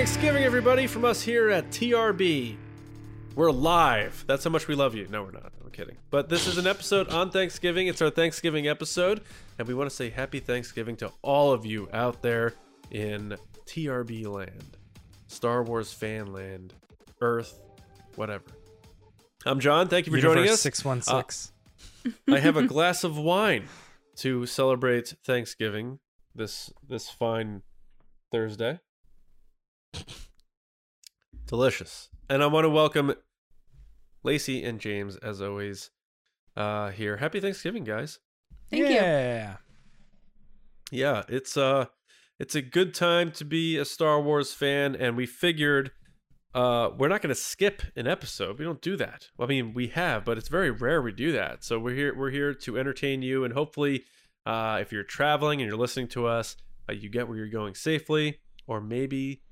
Thanksgiving, everybody, from us here at TRB. We're live. That's how much we love you. No, we're not. I'm kidding. But this is an episode on Thanksgiving. It's our Thanksgiving episode. And we want to say happy Thanksgiving to all of you out there in TRB land, Star Wars fan land, Earth, whatever. I'm John. Thank you for joining us. Six one six. Uh, I have a glass of wine to celebrate Thanksgiving this this fine Thursday. Delicious. And I want to welcome Lacey and James as always uh here. Happy Thanksgiving, guys. Thank you. yeah. Yeah, it's uh it's a good time to be a Star Wars fan and we figured uh we're not going to skip an episode. We don't do that. Well, I mean, we have, but it's very rare we do that. So we're here we're here to entertain you and hopefully uh if you're traveling and you're listening to us, uh, you get where you're going safely or maybe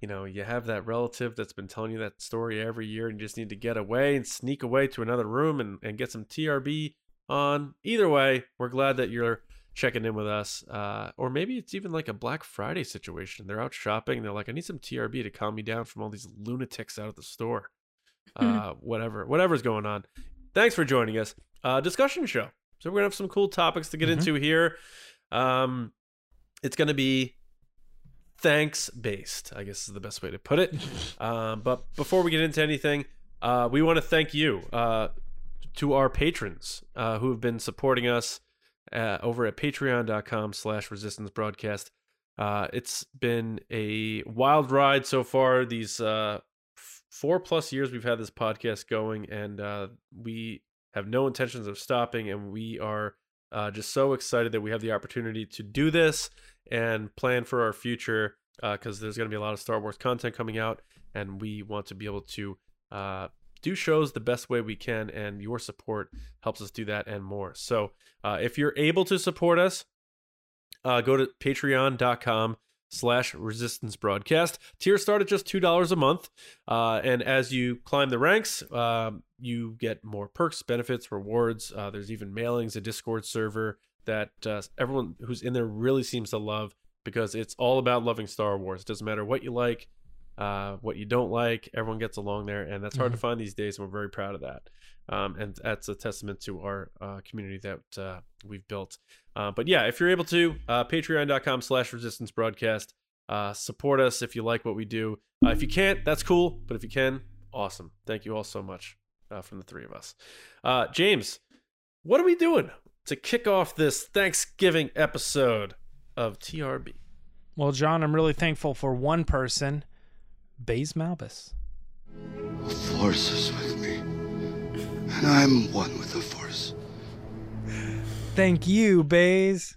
you know, you have that relative that's been telling you that story every year and you just need to get away and sneak away to another room and, and get some TRB on. Either way, we're glad that you're checking in with us. Uh, or maybe it's even like a Black Friday situation. They're out shopping. They're like, I need some TRB to calm me down from all these lunatics out at the store. Uh, whatever, whatever's going on. Thanks for joining us. Uh, discussion show. So we're gonna have some cool topics to get Mhm. into here. Um, it's gonna be thanks based, I guess is the best way to put it. Um, but before we get into anything, uh, we want to thank you uh, to our patrons uh, who have been supporting us uh, over at patreon.com slash resistance broadcast. Uh, it's been a wild ride so far. These uh, four plus years we've had this podcast going, and uh, we have no intentions of stopping. And we are uh, just so excited that we have the opportunity to do this and plan for our future because there's going to be a lot of Star Wars content coming out, and we want to be able to uh, do shows the best way we can, and your support helps us do that and more. So uh, if you're able to support us, uh, go to patreon.com slash resistance broadcast tiers start at just two dollars a month uh, and as you climb the ranks um, you get more perks benefits rewards uh, there's even mailings a discord server that uh, everyone who's in there really seems to love because it's all about loving Star Wars. It doesn't matter what you like, uh, what you don't like, everyone gets along there, and that's hard to find these days. And we're very proud of that. Um, and that's a testament to our uh, community that uh, we've built. Uh, but yeah, if you're able to, uh, patreon.com slash resistance broadcast, uh, support us if you like what we do. Uh, if you can't, that's cool. But if you can, awesome. Thank you all so much uh, from the three of us. Uh, James, what are we doing to kick off this Thanksgiving episode of TRB? Well, John, I'm really thankful for one person, Baze Malbus. The Force is with me, and I'm one with the Force. Thank you, Baze.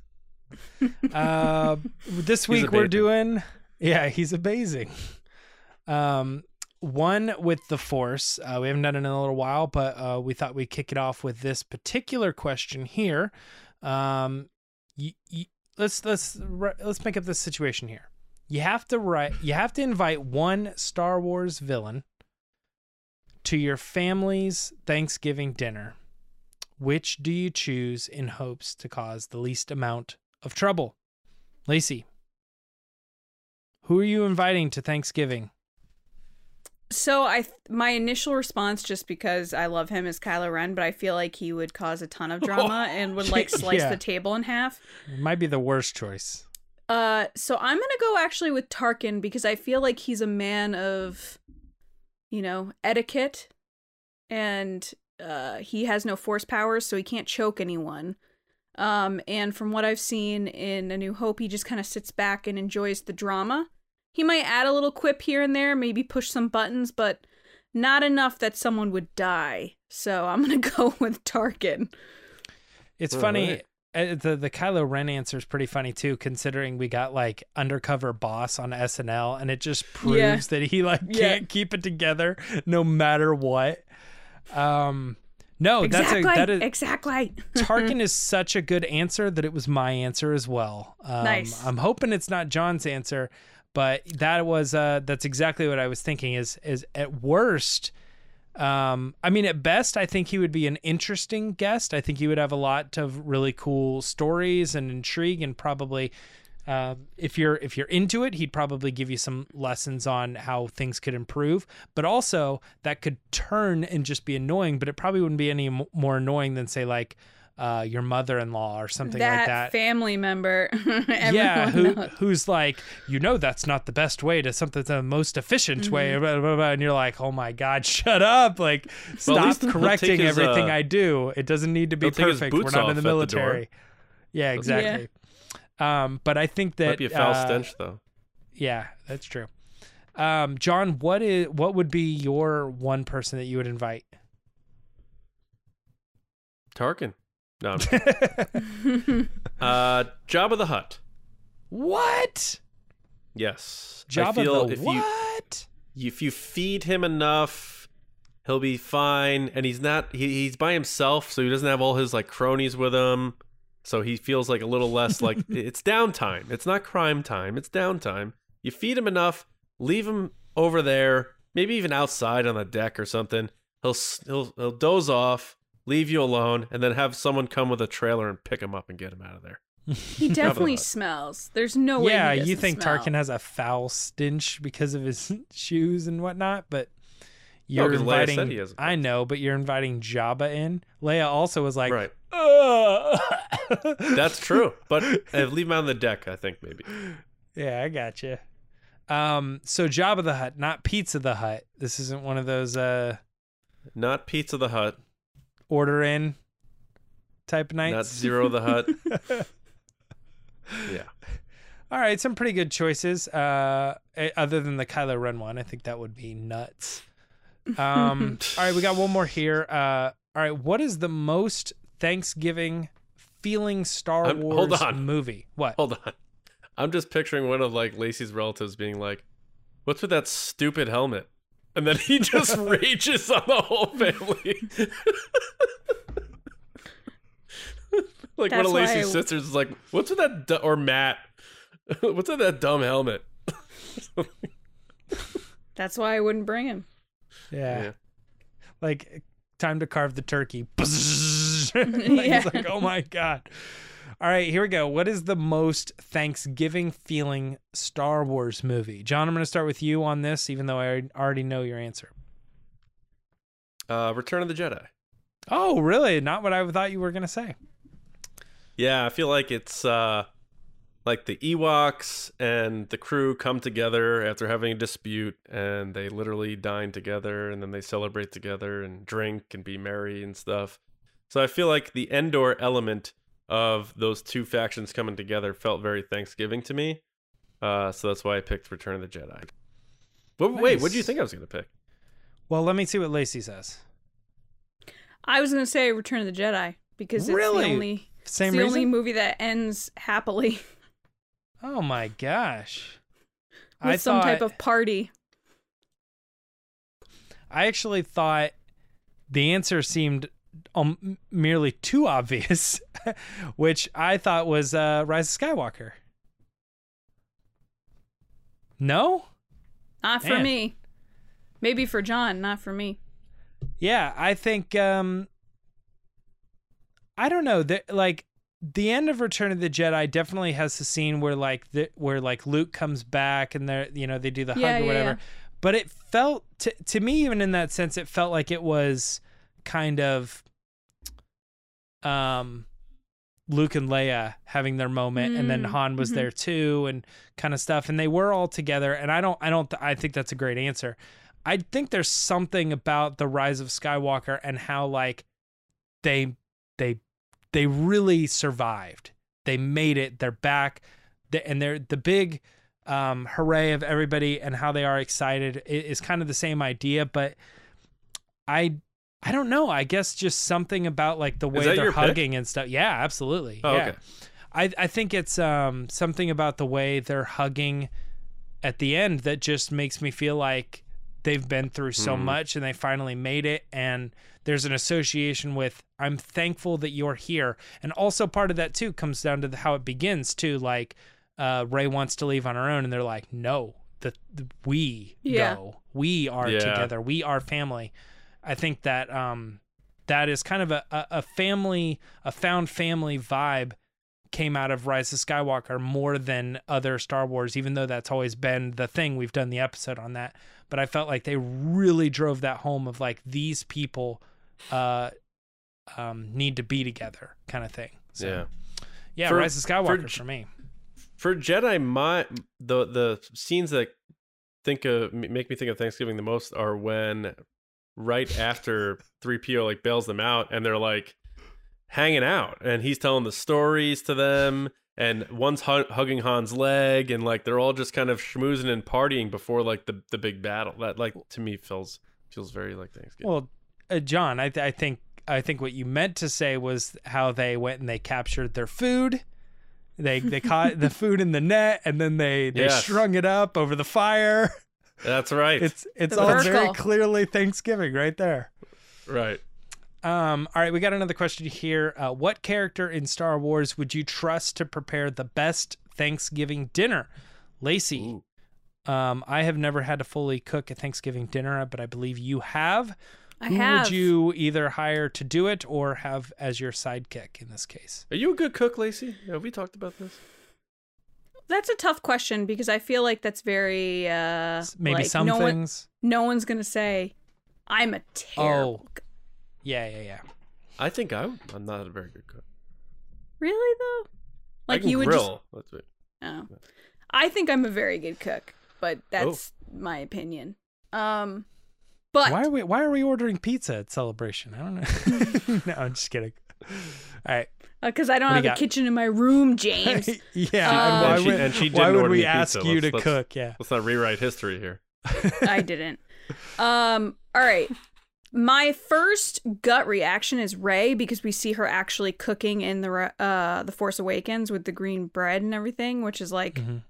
uh, this week we're doing, yeah, he's amazing. Um, one with the Force. Uh, we haven't done it in a little while, but uh, we thought we'd kick it off with this particular question here. Um, y- y- let's let's let's make up this situation here. You have to write. You have to invite one Star Wars villain to your family's Thanksgiving dinner. Which do you choose in hopes to cause the least amount of trouble? Lacey, who are you inviting to Thanksgiving? So I, th- my initial response, just because I love him, is Kylo Ren, but I feel like he would cause a ton of drama and would like slice Yeah. the table in half. It might be the worst choice. Uh, so I'm gonna go actually with Tarkin because I feel like he's a man of, you know, etiquette, and uh, he has no force powers, so he can't choke anyone. Um, and from what I've seen in A New Hope, he just kind of sits back and enjoys the drama. He might add a little quip here and there, maybe push some buttons, but not enough that someone would die. So I'm gonna go with Tarkin. It's All funny. right. uh, The the Kylo Ren answer is pretty funny too, considering we got like undercover boss on SNL, and it just proves Yeah. that he like can't keep it together no matter what. Um, no, exactly. that's a that is exactly. Tarkin is such a good answer that it was my answer as well. Um, Nice. I'm hoping it's not John's answer, but that was uh, that's exactly what I was thinking. Is is at worst, um, I mean, at best, I think he would be an interesting guest. I think he would have a lot of really cool stories and intrigue, and probably Um, if you're if you're into it, he'd probably give you some lessons on how things could improve. But also that could turn and just be annoying. But it probably wouldn't be any more annoying than say like uh, your mother-in-law or something that, like that. family member. yeah, who knows. who's like, you know, that's not the best way to something, the most efficient way, blah, blah, blah, and you're like, oh my god, shut up! Like, Well, stop correcting take his, everything uh, I do. It doesn't need to be he'll take his perfect. We're not in the at the door. military. Yeah, exactly. Um, but I think that Might be a foul uh, stench though. Yeah, that's true. Um, John, what is what would be your one person that you would invite? Tarkin. No. Uh, Jabba the Hutt. what? Yes. I Jabba feel the if you what? if you feed him enough, he'll be fine. And he's not. He, he's by himself, so he doesn't have all his like cronies with him. So he feels like a little less like it's downtime. It's not crime time. It's downtime. You feed him enough, leave him over there, maybe even outside on the deck or something. He'll he'll he'll doze off, leave you alone, and then have someone come with a trailer and pick him up and get him out of there. he definitely smells. There's no way. yeah, you think smell. Tarkin has a foul stench because of his shoes and whatnot, but you're 'cause Leia said inviting. he has a I know, but you're inviting Jabba in. Leia also was like, right. That's true. But uh, leave him on the deck, I think maybe. yeah, I got you. Um, so Jabba the Hutt, not Pizza the Hut. This isn't one of those uh Not Pizza the Hut, order in type nights. not Ziro the Hutt. yeah. All right, some pretty good choices. Uh, eh, other than the Kylo Ren one, I think that would be nuts. Um, all right, we got one more here. Uh, all right, what is the most Thanksgiving feeling Star I'm- hold on. movie? What? Hold on. I'm just picturing one of like Lacey's relatives being like, "What's with that stupid helmet?" And then he just rages on the whole family. like one of Lacey's I- sisters is like, "What's with that?" Du-? Or Matt, "What's with that dumb helmet?" That's why I wouldn't bring him. Yeah. Yeah. Like time to carve the turkey. like, Yeah. It's like, oh my god. All right, here we go. What is the most Thanksgiving feeling Star Wars movie? John, I'm going to start with you on this, even though I already know your answer. Uh, Return of the Jedi. Oh, really? Not what I thought you were going to say. Yeah, I feel like it's uh like the Ewoks and the crew come together after having a dispute and they literally dine together and then they celebrate together and drink and be merry and stuff. So I feel like the Endor element of those two factions coming together felt very Thanksgiving to me. Uh so that's why I picked Return of the Jedi. Wait, wait what do you think I was going to pick? Well, let me see what Lacey says. I was gonna say Return of the Jedi because it's Really? the only Same it's the only movie that ends happily Oh my gosh. with I some type of party. I actually thought the answer seemed um, merely too obvious, which I thought was uh, Rise of Skywalker. No? Not for Man. me. Maybe for John, not for me. Yeah, I think um I don't know that like the end of Return of the Jedi definitely has the scene where like the where like Luke comes back and they're you know they do the Yeah, hug or yeah, whatever. yeah. But it felt to to me even in that sense it felt like it was kind of um Luke and Leia having their moment and then Mm, Han was mhm. there too and kind of stuff and they were all together and I don't I don't I think that's a great answer. I think there's something about the rise of Skywalker and how like they they they really survived. They made it. They're back. They, and they're the big um hooray of everybody and how they are excited is kind of the same idea, but I I don't know. I guess just something about like the way they're your pick? hugging and stuff. Yeah, absolutely. Oh, yeah. okay. I I think it's um something about the way they're hugging at the end that just makes me feel like they've been through so Mhm. much and they finally made it and there's an association with I'm thankful that you're here and also part of that too comes down to the, how it begins too like uh Rey wants to leave on her own and they're like no the, the we Yeah. go we are Yeah. together we are family I think that um that is kind of a, a, family a found family vibe came out of Rise of Skywalker more than other Star Wars, even though that's always been the thing. We've done the episode on that, but I felt like they really drove that home of like these people uh, um, need to be together, kind of thing. So, Yeah. yeah, For- Rise of Skywalker for- for me. For Jedi, my the the scenes that think of make me think of Thanksgiving the most are when right after 3PO like bails them out and they're like hanging out and he's telling the stories to them and one's hu- hugging Han's leg and like they're all just kind of schmoozing and partying before like the the big battle. That like to me feels feels very like Thanksgiving. Well, uh, John, I, th- I think I think what you meant to say was how they went and they captured their food. They they caught the food in the net and then they they Yes. strung it up over the fire. That's right. It's it's The all very clearly Thanksgiving right there. right. Um, all right, we got another question here. Uh, what character in Star Wars would you trust to prepare the best Thanksgiving dinner? Lacey, um, I have never had to fully cook a Thanksgiving dinner, but I believe you have. I Who have. would you either hire to do it or have as your sidekick in this case? Are you a good cook, Lacey? Have we talked about this? That's a tough question because I feel like that's very uh Maybe like, some no One, things. no one's gonna say I'm a terrible. Oh. Yeah, yeah, yeah. I think I'm. I'm not a very good cook. Really though? I Like can you would grill. That's it. just. Oh. I think I'm a very good cook, but Oh. that's my opinion. Um, but Why are we Why are we ordering pizza at celebration? I don't know. no, I'm just kidding. All right. Because uh, I don't What have a got? kitchen in my room, James. yeah. Uh, and why she- would, and she why didn't would order we me ask pizza. you Let's- to let's- cook? Yeah. Let's not rewrite history here. I didn't. Um, all right. My first gut reaction is Rey because we see her actually cooking in the uh the Force Awakens with the green bread and everything, which is like Mhm.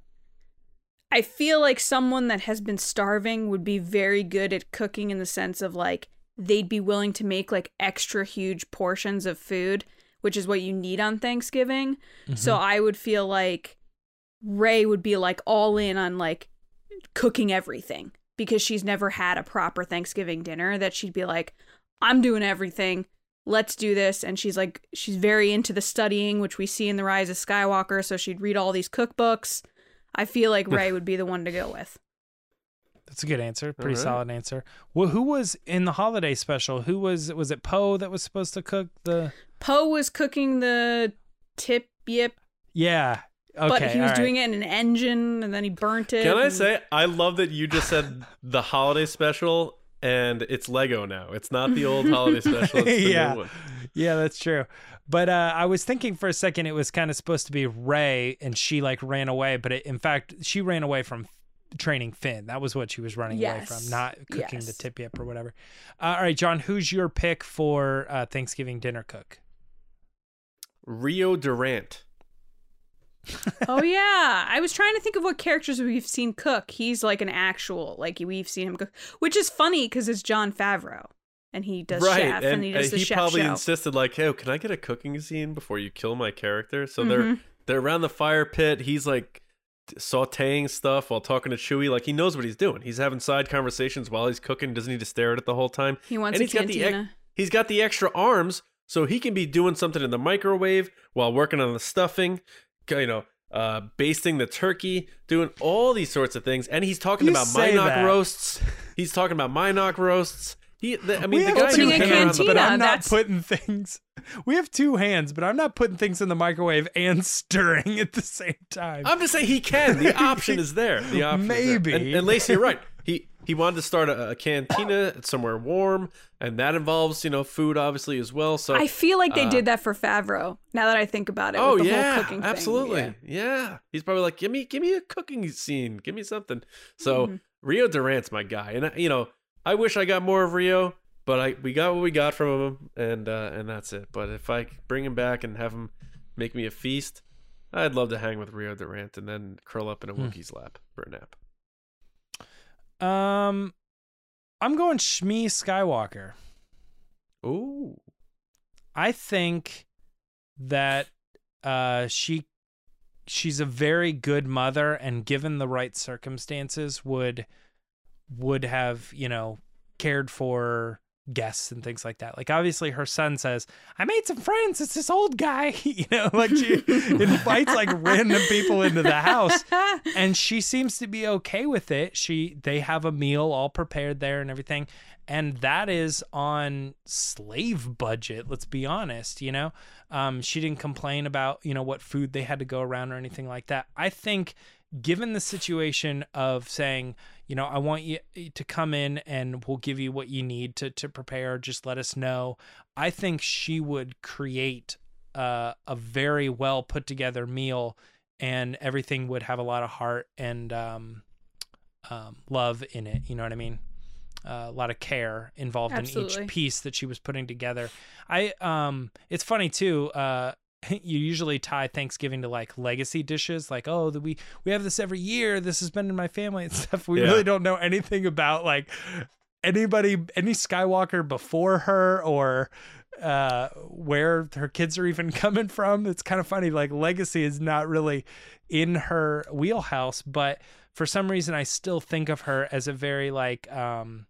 I feel like someone that has been starving would be very good at cooking in the sense of like they'd be willing to make like extra huge portions of food, which is what you need on Thanksgiving. So mm-hmm. I would feel like Rey would be like all in on like cooking everything because she's never had a proper Thanksgiving dinner that she'd be like I'm doing everything. Let's do this and she's like she's very into the studying which we see in the Rise of Skywalker so she'd read all these cookbooks. I feel like Rey would be the one to go with. That's a good answer. Pretty right. solid answer. Well, who was in the holiday special? Who was was it Poe that was supposed to cook the Poe was cooking the tip yip, Yeah. Okay. but he was all doing it in an engine and then he burnt it. Can I and- say I love that you just said the holiday special and it's Lego now. It's not the old holiday special. It's the Yeah. new one. Yeah, that's true. But uh, I was thinking for a second it was kind of supposed to be Rey and she like ran away, but it, in fact she ran away from training Finn. That was what she was running away from, not cooking the Yes. tip yip or whatever. Uh, all right, John, who's your pick for uh, Thanksgiving dinner cook? Rio Durant. oh yeah, I was trying to think of what characters we've seen cook. He's like an actual like we've seen him cook, which is funny because it's Jon Favreau and he does right. chef and, he does the he chef probably show. insisted like, "Hey, can I get a cooking scene before you kill my character?" So Mhm. they're they're around the fire pit. He's like sautéing stuff while talking to Chewie. Like he knows what he's doing. He's having side conversations while he's cooking. Doesn't need to stare at it the whole time. He wants and a he's got the ex- cantina. he's got the extra arms, so he can be doing something in the microwave while working on the stuffing. You know, uh, basting the turkey, doing all these sorts of things. And he's talking You about say Minoc that. roasts. He's talking about Minoc roasts. He, the, I mean, we the have guy two opening a who's been around hands, the but I'm not that's- putting things. We have two hands, but I'm not putting things in the microwave and stirring at the same time. I'm just saying he can. The option is there. The option is there. Maybe. And, and Lacey, you're right. He he wanted to start a, a cantina somewhere warm, and that involves you know food obviously as well. So I feel like they uh, did that for Favreau. Now that I think about it, oh with the yeah, whole cooking thing. absolutely. Yeah. Yeah. he's probably like, give me give me a cooking scene, give me something. So Mhm. Rio Durant's my guy, and I- you know I wish I got more of Rio, but I we got what we got from him, and uh, and that's it. But if I bring him back and have him make me a feast, I'd love to hang with Rio Durant and then curl up in a Hmm. Wookiee's lap for a nap. Um, I'm going Shmi Skywalker. Ooh. I think that uh, she she's a very good mother, and given the right circumstances, would would have you know cared for guests and things like that. Like obviously her son says, "I made some friends. It's this old guy." you know, like she invites like random people into the house and she seems to be okay with it. She they have a meal all prepared there and everything. And that is on slave budget, let's be honest, you know. Um, she didn't complain about, you know, what food they had to go around or anything like that. I think given the situation of saying, you know, I want you to come in and we'll give you what you need to to prepare, just let us know. I think she would create uh, a very well put together meal and everything would have a lot of heart and um, um, love in it. You know what I mean? Uh, a lot of care involved Absolutely. in each piece that she was putting together. I um, it's funny too. Uh, you usually tie Thanksgiving to like legacy dishes, like oh, the, we we have this every year. This has been in my family and stuff. We Yeah. really don't know anything about like anybody, any Skywalker before her or uh where her kids are even coming from it's kind of funny like legacy is not really in her wheelhouse but for some reason i still think of her as a very like um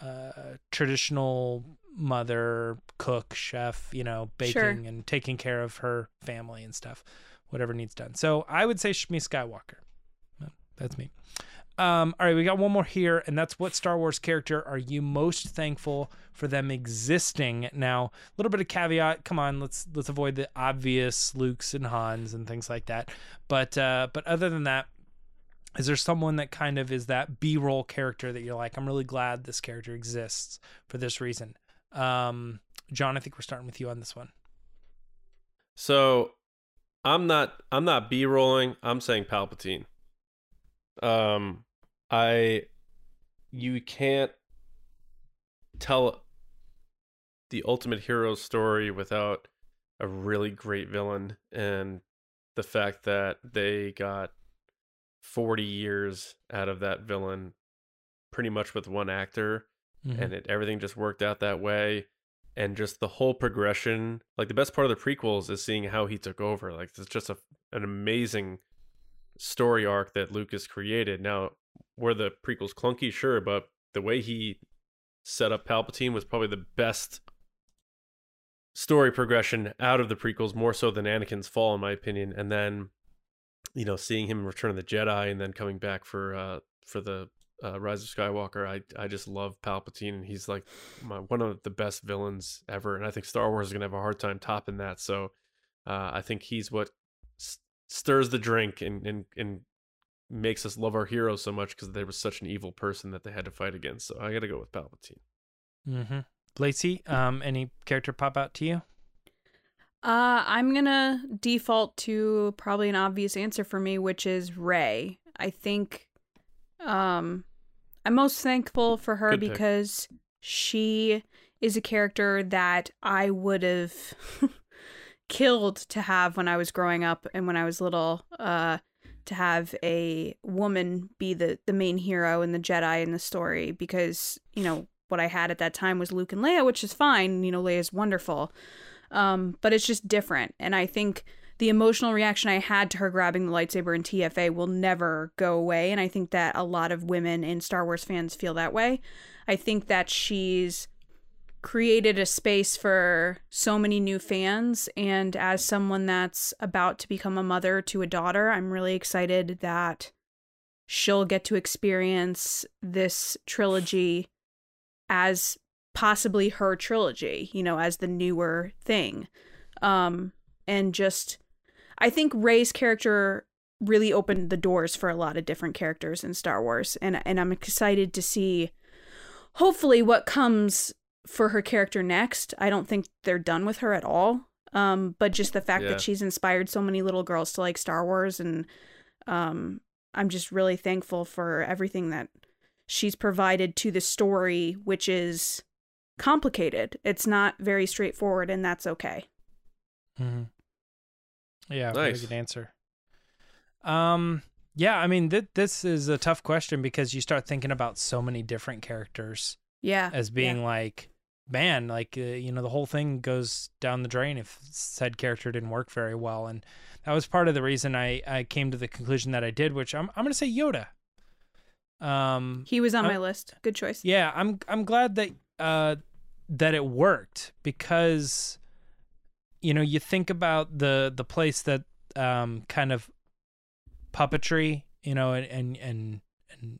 uh traditional mother cook chef you know baking Sure. and taking care of her family and stuff whatever needs done so i would say shmi skywalker that's me um, all right, we got one more here, and that's what Star Wars character are you most thankful for them existing? Now, a little bit of caveat. Come on, let's let's avoid the obvious Luke's and Hans and things like that. But uh, but other than that, is there someone that kind of is that B-roll character that you're like, I'm really glad this character exists for this reason? Um, John, I think we're starting with you on this one. So I'm not I'm not B rolling. I'm saying Palpatine. Um I you can't tell the ultimate hero story without a really great villain and the fact that they got 40 years out of that villain pretty much with one actor Mhm. and it everything just worked out that way. And just the whole progression like the best part of the prequels is seeing how he took over. Like it's just a, an amazing story arc that lucas created. Now were the prequels clunky? Sure but the way he set up palpatine was probably the best story progression out of the prequels more so than anakin's fall in my opinion. And then you know seeing him return of the jedi and then coming back for uh for the uh, Rise of Skywalker, I I just love Palpatine, and he's like my, one of the best villains ever. And I think Star Wars is gonna have a hard time topping that. So uh, I think he's what s- stirs the drink and and and makes us love our heroes so much because they were such an evil person that they had to fight against. So I got to go with Palpatine. Mm-hmm. Lacey, um, any character pop out to you? Uh, I'm gonna default to probably an obvious answer for me, which is Rey. I think, um, I'm most thankful for her Good pick. because she is a character that I would have killed to have when I was growing up and when I was little. Uh, to have a woman be the the main hero and the Jedi in the story because you know what I had at that time was Luke and Leia, which is fine. You know, Leia's wonderful um, but it's just different. And I think the emotional reaction I had to her grabbing the lightsaber in TFA will never go away. And I think that a lot of women and Star Wars fans feel that way. I think that she's created a space for so many new fans. And as someone that's about to become a mother to a daughter, I'm really excited that she'll get to experience this trilogy as possibly her trilogy, you know, as the newer thing. Um and just I think Rey's character really opened the doors for a lot of different characters in Star Wars and and I'm excited to see hopefully what comes for her character next. I don't think they're done with her at all. Um but just the fact Yeah. that she's inspired so many little girls to like Star Wars and um I'm just really thankful for everything that she's provided to the story which is complicated. It's not very straightforward, and that's okay. Mm-hmm. Yeah, very Nice. good answer. Um, yeah, I mean, th- this is a tough question because you start thinking about so many different characters Yeah. as being like, man, like uh, you know, the whole thing goes down the drain if said character didn't work very well, and that was part of the reason I I came to the conclusion that I did, which I'm I'm gonna say Yoda. Um, He was on Uh, my list. Good choice. yeah, I'm I'm glad that uh, that it worked because you know you think about the the place that um, kind of puppetry, you know, and and and, and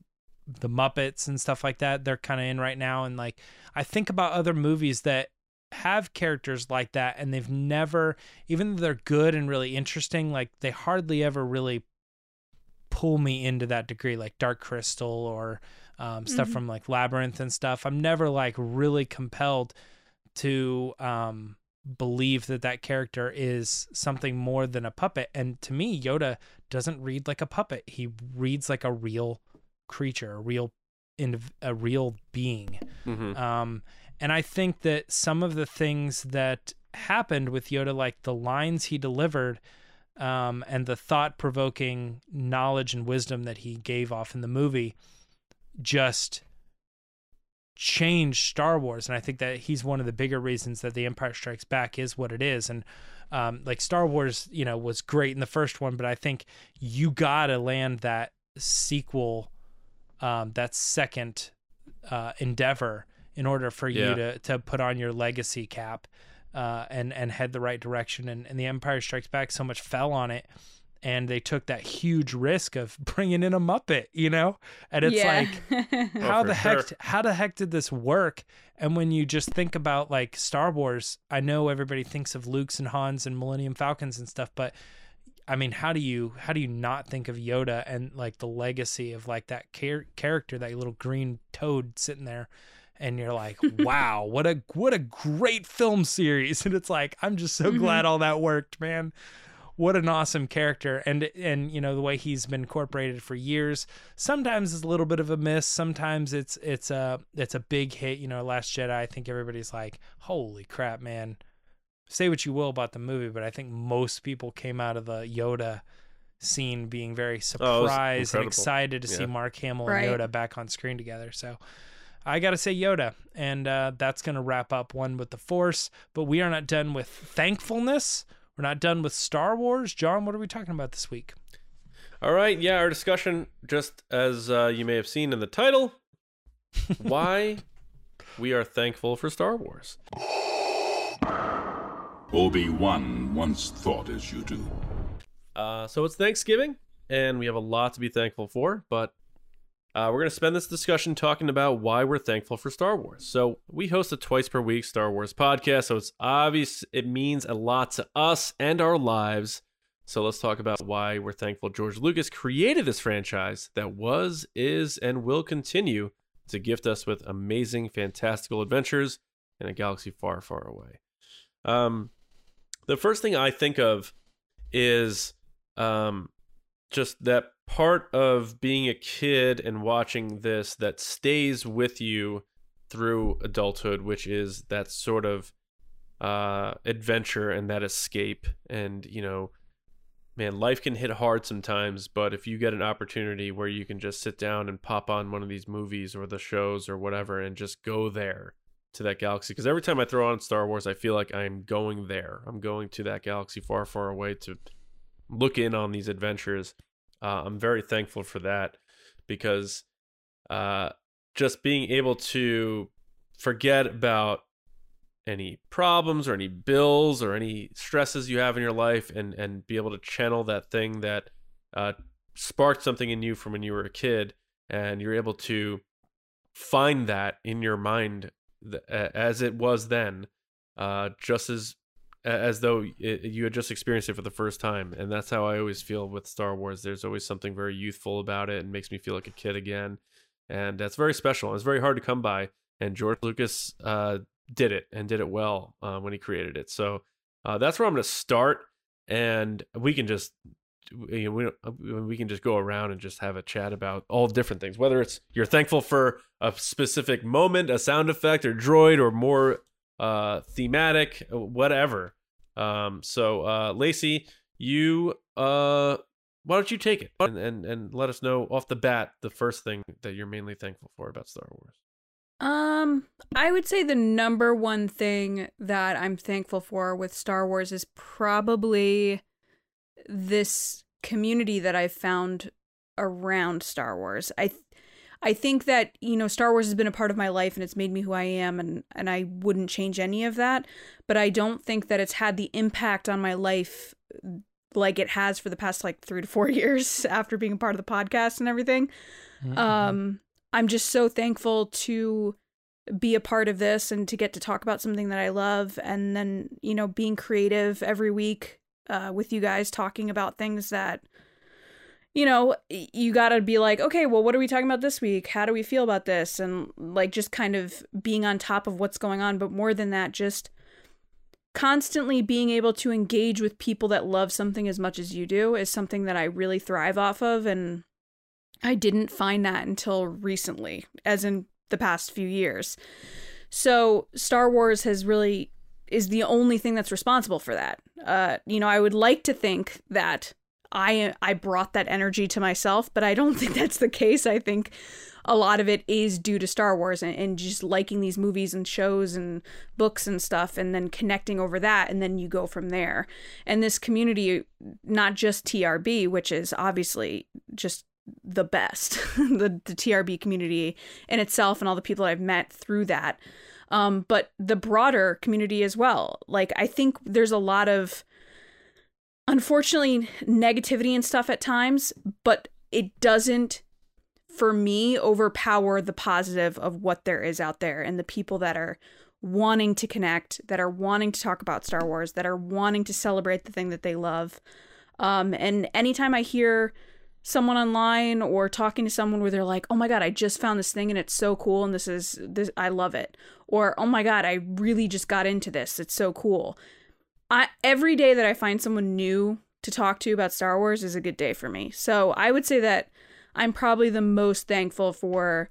the Muppets and stuff like that. They're kind of in right now, and like I think about other movies that have characters like that, and they've never, even though they're good and really interesting, like they hardly ever really pull me into that degree, like Dark Crystal or um, stuff Mhm. from like Labyrinth and stuff. I'm never like really compelled to um, believe that that character is something more than a puppet. And to me, Yoda doesn't read like a puppet. He reads like a real creature, a real, indiv- a real being. Mhm. Um, and I think that some of the things that happened with Yoda, like the lines he delivered, um, and the thought provoking knowledge and wisdom that he gave off in the movie, just changed Star Wars. And I think that he's one of the bigger reasons that The Empire Strikes Back is what it is. And um, like Star Wars, you know, was great in the first one, but I think you gotta land that sequel, um, that second uh, endeavor in order for Yeah. you to to put on your legacy cap uh, and and head the right direction. And, and the Empire Strikes Back so much fell on it, and they took that huge risk of bringing in a Muppet, you know. And it's yeah. like Oh, how for the heck sure. how the heck did this work and when you just think about like star wars i know everybody thinks of luke's and hans and millennium falcons and stuff but i mean how do you how do you not think of yoda and like the legacy of like that char- character that little green toad sitting there and you're like wow what a what a great film series and it's like i'm just so Mhm. glad all that worked man what an awesome character and and you know the way he's been incorporated for years sometimes it's a little bit of a miss sometimes it's it's a it's a big hit you know last jedi i think everybody's like holy crap man say what you will about the movie but i think most people came out of the yoda scene being very Oh, surprised and excited to see mark hamill Right. and yoda back on screen together so I got to say Yoda. And uh, that's going to wrap up one with the Force. But we are not done with thankfulness. We're not done with Star Wars. John, what are we talking about this week? All right, yeah, our discussion, just as uh, you may have seen in the title, why we are thankful for Star Wars. Obi-Wan once thought as you do. Uh, so it's Thanksgiving, and we have a lot to be thankful for, but uh, we're going to spend this discussion talking about why we're thankful for Star Wars. So we host a twice per week Star Wars podcast, so it's obvious it means a lot to us and our lives. So let's talk about why we're thankful George Lucas created this franchise that was, is, and will continue to gift us with amazing, fantastical adventures in a galaxy far, far away. Um, the first thing I think of is um, just that part of being a kid and watching this that stays with you through adulthood, which is that sort of uh, adventure and that escape. And, you know, man, life can hit hard sometimes, but if you get an opportunity where you can just sit down and pop on one of these movies or the shows or whatever and just go there to that galaxy, because every time I throw on Star Wars, I feel like I'm going there. I'm going to that galaxy far, far away to look in on these adventures. Uh, I'm very thankful for that because uh, just being able to forget about any problems or any bills or any stresses you have in your life and and be able to channel that thing that uh, sparked something in you from when you were a kid and you're able to find that in your mind as it was then uh, just as as though it, you had just experienced it for the first time. And that's how i always feel with star wars. There's always something very youthful about it and makes me feel like a kid again. And that's very special. It's very hard to come by. And george lucas uh, did it and did it well uh, when he created it. So uh, that's where i'm going to start. And we can just you know, we, we can just go around and just have a chat about all different things whether it's you're thankful for a specific moment a sound effect or droid or more uh thematic whatever um so uh lacey you uh why don't you take it and, and and let us know off the bat the first thing that you're mainly thankful for about star wars Um, I would say the number one thing that I'm thankful for with Star Wars is probably this community that I've found around Star Wars. I I think that, you know, Star Wars has been a part of my life and it's made me who I am and and I wouldn't change any of that, but I don't think that it's had the impact on my life like it has for the past like 3 to 4 years after being a part of the podcast and everything. Mm-hmm. Um I'm just so thankful to be a part of this and to get to talk about something that I love and then, you know, being creative every week uh, with you guys talking about things that you know, you got to be like, okay, well, what are we talking about this week? How do we feel about this? And like just kind of being on top of what's going on. But more than that, just constantly being able to engage with people that love something as much as you do is something that I really thrive off of. And I didn't find that until recently, as in the past few years. So Star Wars has really is the only thing that's responsible for that. Uh, you know, I would like to think that I I brought that energy to myself, but I don't think that's the case. I think a lot of it is due to Star Wars and, and just liking these movies and shows and books and stuff and then connecting over that and then you go from there. And this community not just TRB, which is obviously just the best, the, the TRB community in itself and all the people that I've met through that. Um, but the broader community as well. Like I think there's a lot of unfortunately negativity and stuff at times, but it doesn't for me overpower the positive of what there is out there and the people that are wanting to connect, that are wanting to talk about Star Wars, that are wanting to celebrate the thing that they love. Um, and anytime I hear someone online or talking to someone where they're like, "Oh my god, I just found this thing and it's so cool and this is this I love it." Or, "Oh my god, I really just got into this. It's so cool." I every day that I find someone new to talk to about Star Wars is a good day for me. So I would say that I'm probably the most thankful for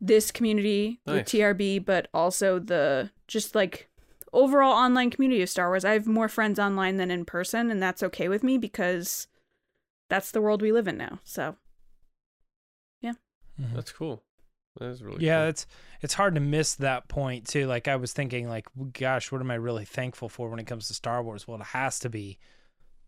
this community with Nice. TRB, but also the just like overall online community of Star Wars. I have more friends online than in person, and that's okay with me because that's the world we live in now. So yeah. Mm-hmm. That's cool. That is really yeah cool. it's it's hard to miss that point too like i was thinking like gosh what am i really thankful for when it comes to star wars well it has to be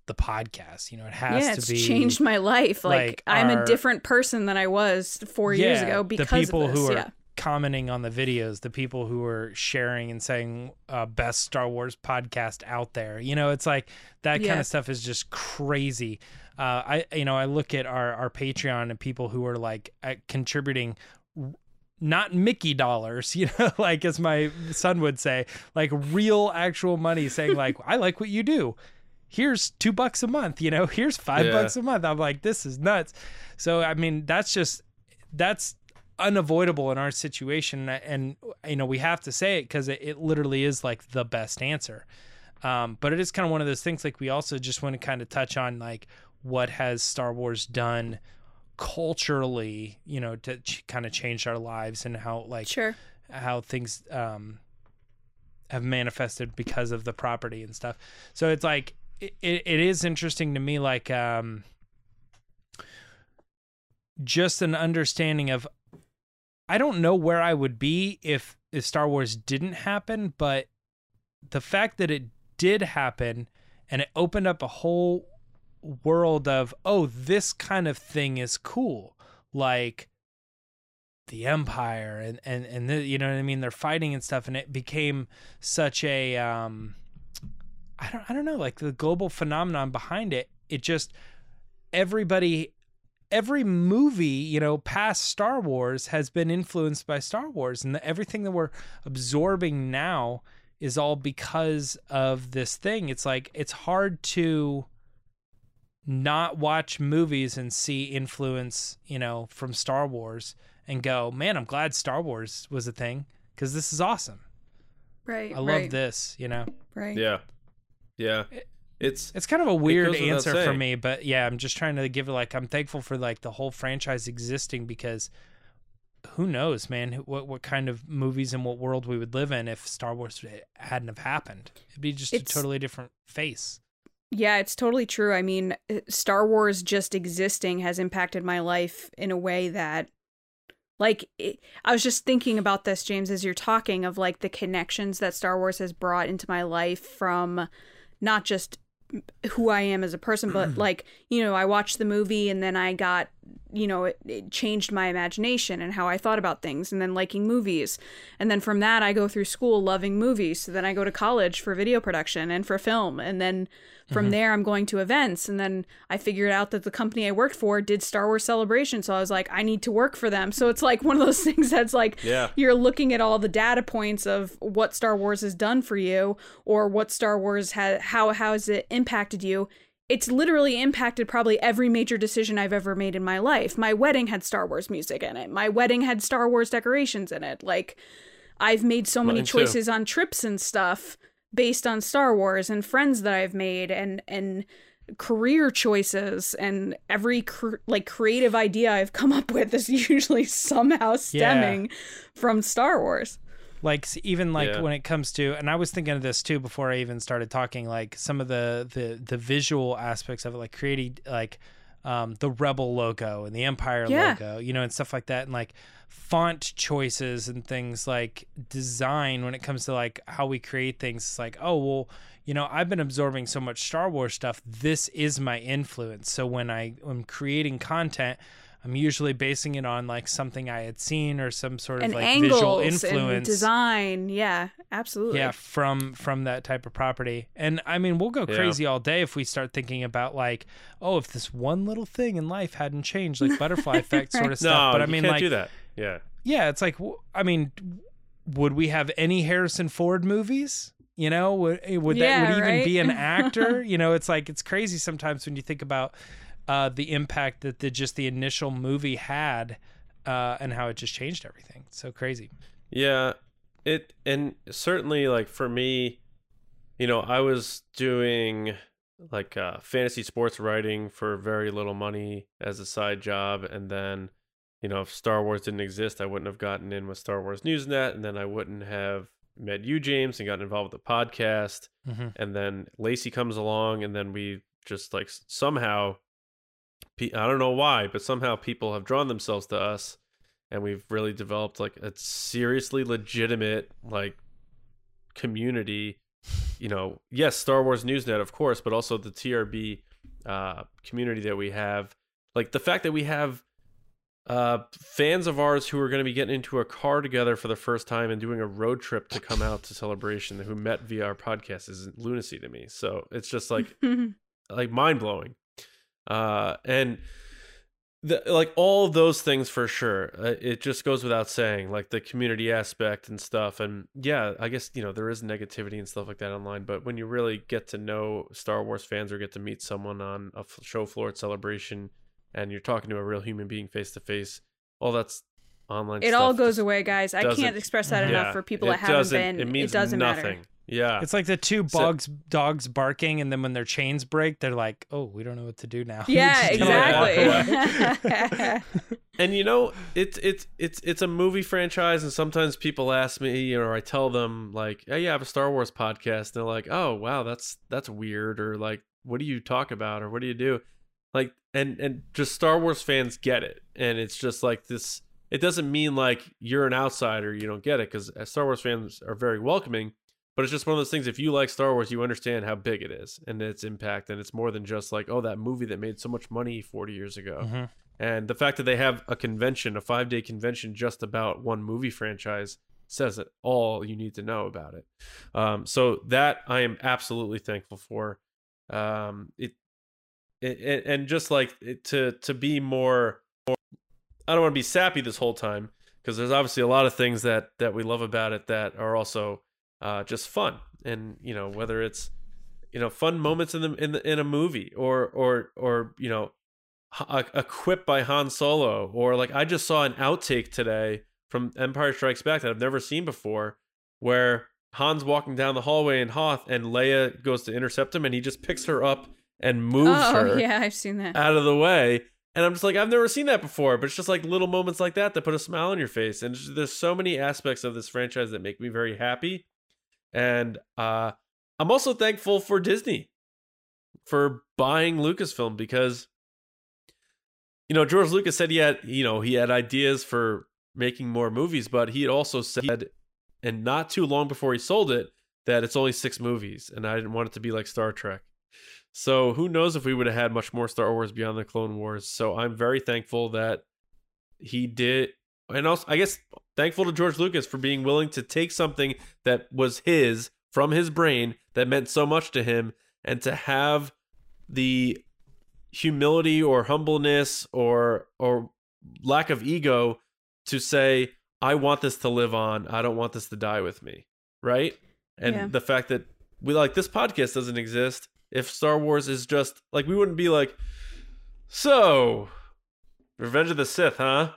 the podcast you know it has yeah, to it's be changed my life. Like, like, I'm our- a different person than I was four years ago because the people of this. who are yeah. commenting on the videos the people who are sharing and saying uh, best star wars podcast out there you know it's like that kind of stuff is just crazy uh, i you know i look at our our patreon and people who are like uh, contributing not Mickey dollars, you know, like as my son would say, like real actual money saying like, I like what you do. Here's two bucks a month, you know, here's five Yeah. bucks a month. I'm like, this is nuts. So, I mean, that's just, that's unavoidable in our situation. And, you know, we have to say it because it, it literally is like the best answer. Um, but it is kind of one of those things like we also just want to kind of touch on like what has Star Wars done culturally, you know, to ch- kind of change our lives and how like Sure. how things um have manifested because of the property and stuff. So it's like it, it is interesting to me like um just an understanding of I don't know where I would be if if Star Wars didn't happen, but the fact that it did happen and it opened up a whole world of oh this kind of thing is cool. Like the empire and and and the, you know what i mean? They're fighting and stuff and it became such a um i don't i don't know like the global phenomenon behind it. It just everybody every movie you know past star wars has been influenced by star wars and the, everything that we're absorbing now is all because of this thing. It's like it's hard to not watch movies and see influence, you know, from Star Wars and go, man, I'm glad Star Wars was a thing because this is awesome. Right. I love right, this, you know. Right. Yeah. Yeah. It's It's kind of a weird answer for me, but yeah, I'm just trying to give it like I'm thankful for like the whole franchise existing because who knows, man, what what kind of movies and what world we would live in if Star Wars hadn't have happened. It'd be just a totally different face. Yeah, it's totally true. I mean, uh, Star Wars just existing has impacted my life in a way that like it, I was just thinking about this James as you're talking of like the connections that Star Wars has brought into my life from not just who I am as a person, but like, you know, I watched the movie and then I got you know, it, it changed my imagination and how I thought about things, and then liking movies. And then from that, I go through school loving movies. So then I go to college for video production and for film. And then from mm-hmm. there, I'm going to events. And then I figured out that the company I worked for did Star Wars Celebration. So I was like, I need to work for them. So it's like one of those things that's like, Yeah. you're looking at all the data points of what Star Wars has done for you or what Star Wars has, how, how has it impacted you it's literally impacted probably every major decision I've ever made in my life. My wedding had Star Wars music in it. My wedding had Star Wars decorations in it. Like I've made so many Mine too. choices on trips and stuff based on Star Wars and friends that I've made and and career choices and every cr- like creative idea I've come up with is usually somehow stemming from Star Wars. like even like Yeah. when it comes to and i was thinking of this too before i even started talking like some of the the the visual aspects of it like creating like um the rebel logo and the empire Yeah. logo you know and stuff like that and like font choices and things like design when it comes to like how we create things. It's like oh well you know i've been absorbing so much star wars stuff. This is my influence. So when i am creating content i'm usually basing it on like something i had seen or some sort of and like visual angles and influence design. Yeah, absolutely. yeah from from that type of property and i mean we'll go Yeah. crazy all day if we start thinking about like oh if this one little thing in life hadn't changed like butterfly effect sort of stuff. No, stuff but i you mean can't like do that. Yeah. yeah it's like I mean would we have any harrison ford movies you know would, eh, would that Yeah, would even right? be an actor you know it's like it's crazy sometimes when you think about uh the impact that the just the initial movie had uh and how it just changed everything It's so crazy Yeah, it and certainly like for me, you know, I was doing like uh, fantasy sports writing for very little money as a side job, and then you know, if Star Wars didn't exist, I wouldn't have gotten in with Star Wars Newsnet, and then I wouldn't have met you, James, and gotten involved with the podcast. Mhm. And then Lacey comes along, and then we just like somehow, I don't know why, but somehow people have drawn themselves to us and we've really developed like a seriously legitimate like community. You know yes star wars newsnet of course but also the trb uh community that we have. Like the fact that we have uh fans of ours who are going to be getting into a car together for the first time and doing a road trip to come out to celebration who met via our podcast is lunacy to me. So it's just like like mind blowing. Uh, and the, like all of those things for sure. Uh, it just goes without saying, like the community aspect and stuff. And yeah, I guess you know there is negativity and stuff like that online, but when you really get to know Star Wars fans or get to meet someone on a f- show floor at celebration, and you're talking to a real human being face to face, all that's online. It all goes away, guys. I can't express that yeah, enough for people that haven't been. It means doesn't nothing. matter. Yeah, It's like the two So- dogs dogs barking, and then when their chains break, they're like, "Oh, we don't know what to do now." Yeah, Just kinda walk away. exactly. and you know it's it's it's it's a movie franchise and sometimes people ask me you know or i tell them like hey yeah i have a star wars podcast and they're like oh wow that's that's weird or like what do you talk about or what do you do like and and just star wars fans get it and it's just like this it doesn't mean like you're an outsider you don't get it because uh, star wars fans are very welcoming but it's just one of those things if you like star wars you understand how big it is and its impact and it's more than just like oh that movie that made so much money 40 years ago Mhm. and the fact that they have a convention, a five day convention just about one movie franchise, says it all you need to know about it. Um, so that I am absolutely thankful for. Um, it, it, it and just like it, to to be more, more I don't want to be sappy this whole time because there's obviously a lot of things that that we love about it that are also uh, just fun, and you know whether it's you know fun moments in the in the in a movie or or or you know a, a quip by Han Solo, or like I just saw an outtake today from Empire Strikes Back that I've never seen before, where Han's walking down the hallway in Hoth, and Leia goes to intercept him, and he just picks her up and moves oh her yeah, I've seen that. out of the way. And I'm just like, I've never seen that before, but it's just like little moments like that that put a smile on your face. And there's so many aspects of this franchise that make me very happy. And uh, I'm also thankful for Disney for buying Lucasfilm because, you know, George Lucas said he had, you know, he had ideas for making more movies, but he had also said, and not too long before he sold it, that it's only six movies, and I didn't want it to be like Star Trek. So who knows if we would have had much more Star Wars beyond the Clone Wars. So I'm very thankful that he did and also I guess thankful to George Lucas for being willing to take something that was his from his brain that meant so much to him and to have the humility or humbleness or or lack of ego to say I want this to live on. I don't want this to die with me. Right? And Yeah. the fact that we like this podcast doesn't exist if Star Wars is just like we wouldn't be like so Revenge of the Sith, huh?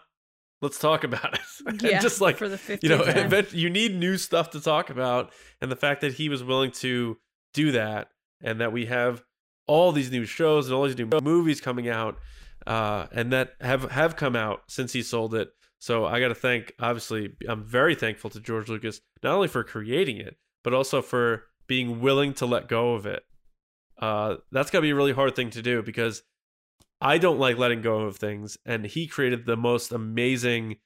Let's talk about it. Yeah, just like for the 50th you know, time. event, you need new stuff to talk about, and the fact that he was willing to do that, and that we have all these new shows and all these new movies coming out, uh, and that have have come out since he sold it. So I got to thank, obviously, I'm very thankful to George Lucas not only for creating it, but also for being willing to let go of it. Uh, that's got to be a really hard thing to do because I don't like letting go of things, and he created the most amazing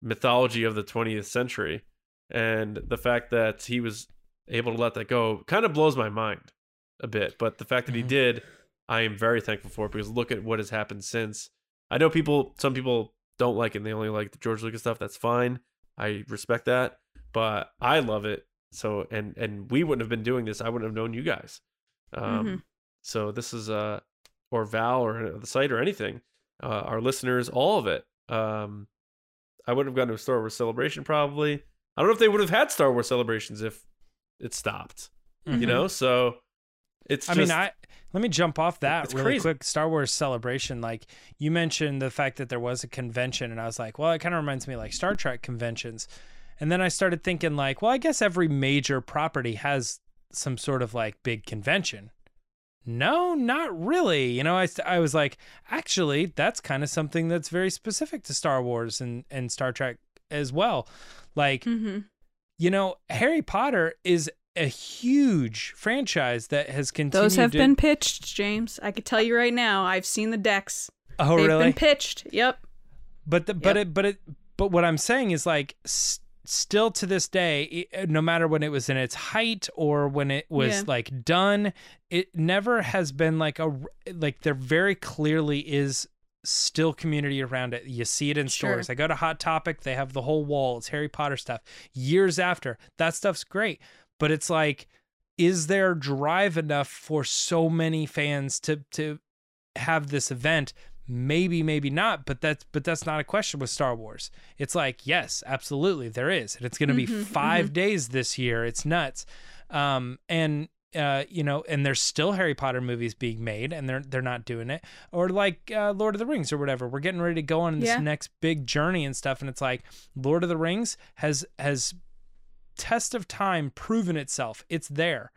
mythology of the 20th century, and the fact that he was able to let that go kind of blows my mind a bit. But the fact that he Mhm. did, I am very thankful for because look at what has happened since. I know people, some people don't like it; and they only like the George Lucas stuff. That's fine. I respect that, but I love it. So, and and we wouldn't have been doing this. I wouldn't have known you guys. Um, Mhm. So this is uh, or Val or the site or anything, uh, our listeners, all of it. Um, I wouldn't have gone to a Star Wars celebration probably. I don't know if they would have had Star Wars celebrations if it stopped. Mhm. You know, so it's. I just, mean, I let me jump off that It's really crazy. quick. Star Wars celebration, like you mentioned the fact that there was a convention, and I was like, well, it kind of reminds me of, like Star Trek conventions. And then I started thinking, like, well, I guess every major property has some sort of like big convention. No, not really. You know, I, I was like, actually, that's kind of something that's very specific to Star Wars and, and Star Trek as well. Like, Mhm. you know, Harry Potter is a huge franchise that has continued. Those have to- been pitched, James. I could tell you right now. I've seen the decks. Oh, They've really? been pitched. Yep. But the, but Yep. it but it but what I'm saying is like s- still to this day, uh, no matter when it was in its height or when it was Yeah. like done, it never has been like a like there very clearly is still community around it. You see it in Sure. stores. I go to Hot Topic, they have the whole wall. It's Harry Potter stuff. Years after, that stuff's great. But it's like is there drive enough for so many fans to to have this event maybe maybe not but that's but that's not a question with star wars. It's like yes absolutely there is and it's going to be Mhm, 5 days this year. It's nuts. Um and uh you know and there's still harry potter movies being made and they're they're not doing it. Or like uh, lord of the rings or whatever. We're getting ready to go on this Yeah. next big journey and stuff and it's like lord of the rings has has test of time proven itself. It's there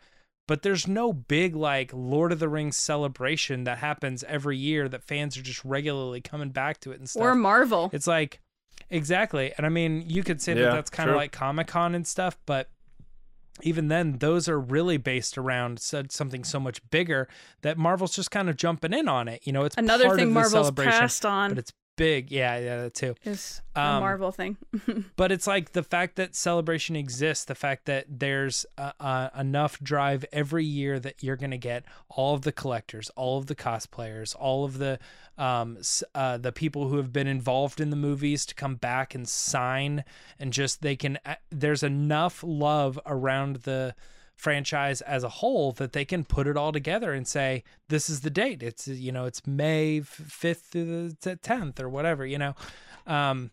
but there's no big like Lord of the Rings celebration that happens every year that fans are just regularly coming back to it and stuff. Or Marvel. it's like exactly, and I mean you could say that that's kind of like Comic Con and stuff, but even then those are really based around something so much bigger that Marvel's just kind of jumping in on it. You know, it's Another part thing of the Marvel's celebration, passed on but it's big. Yeah, yeah, that too. is Um, a Marvel thing. But it's like the fact that celebration exists, the fact that there's uh, uh, enough drive every year that you're going to get all of the collectors, all of the cosplayers, all of the um, uh, the people who have been involved in the movies to come back and sign, and just they can. uh, There's enough love around the franchise as a whole that they can put it all together and say this is the date it's you know it's may 5th to the 10th or whatever you know um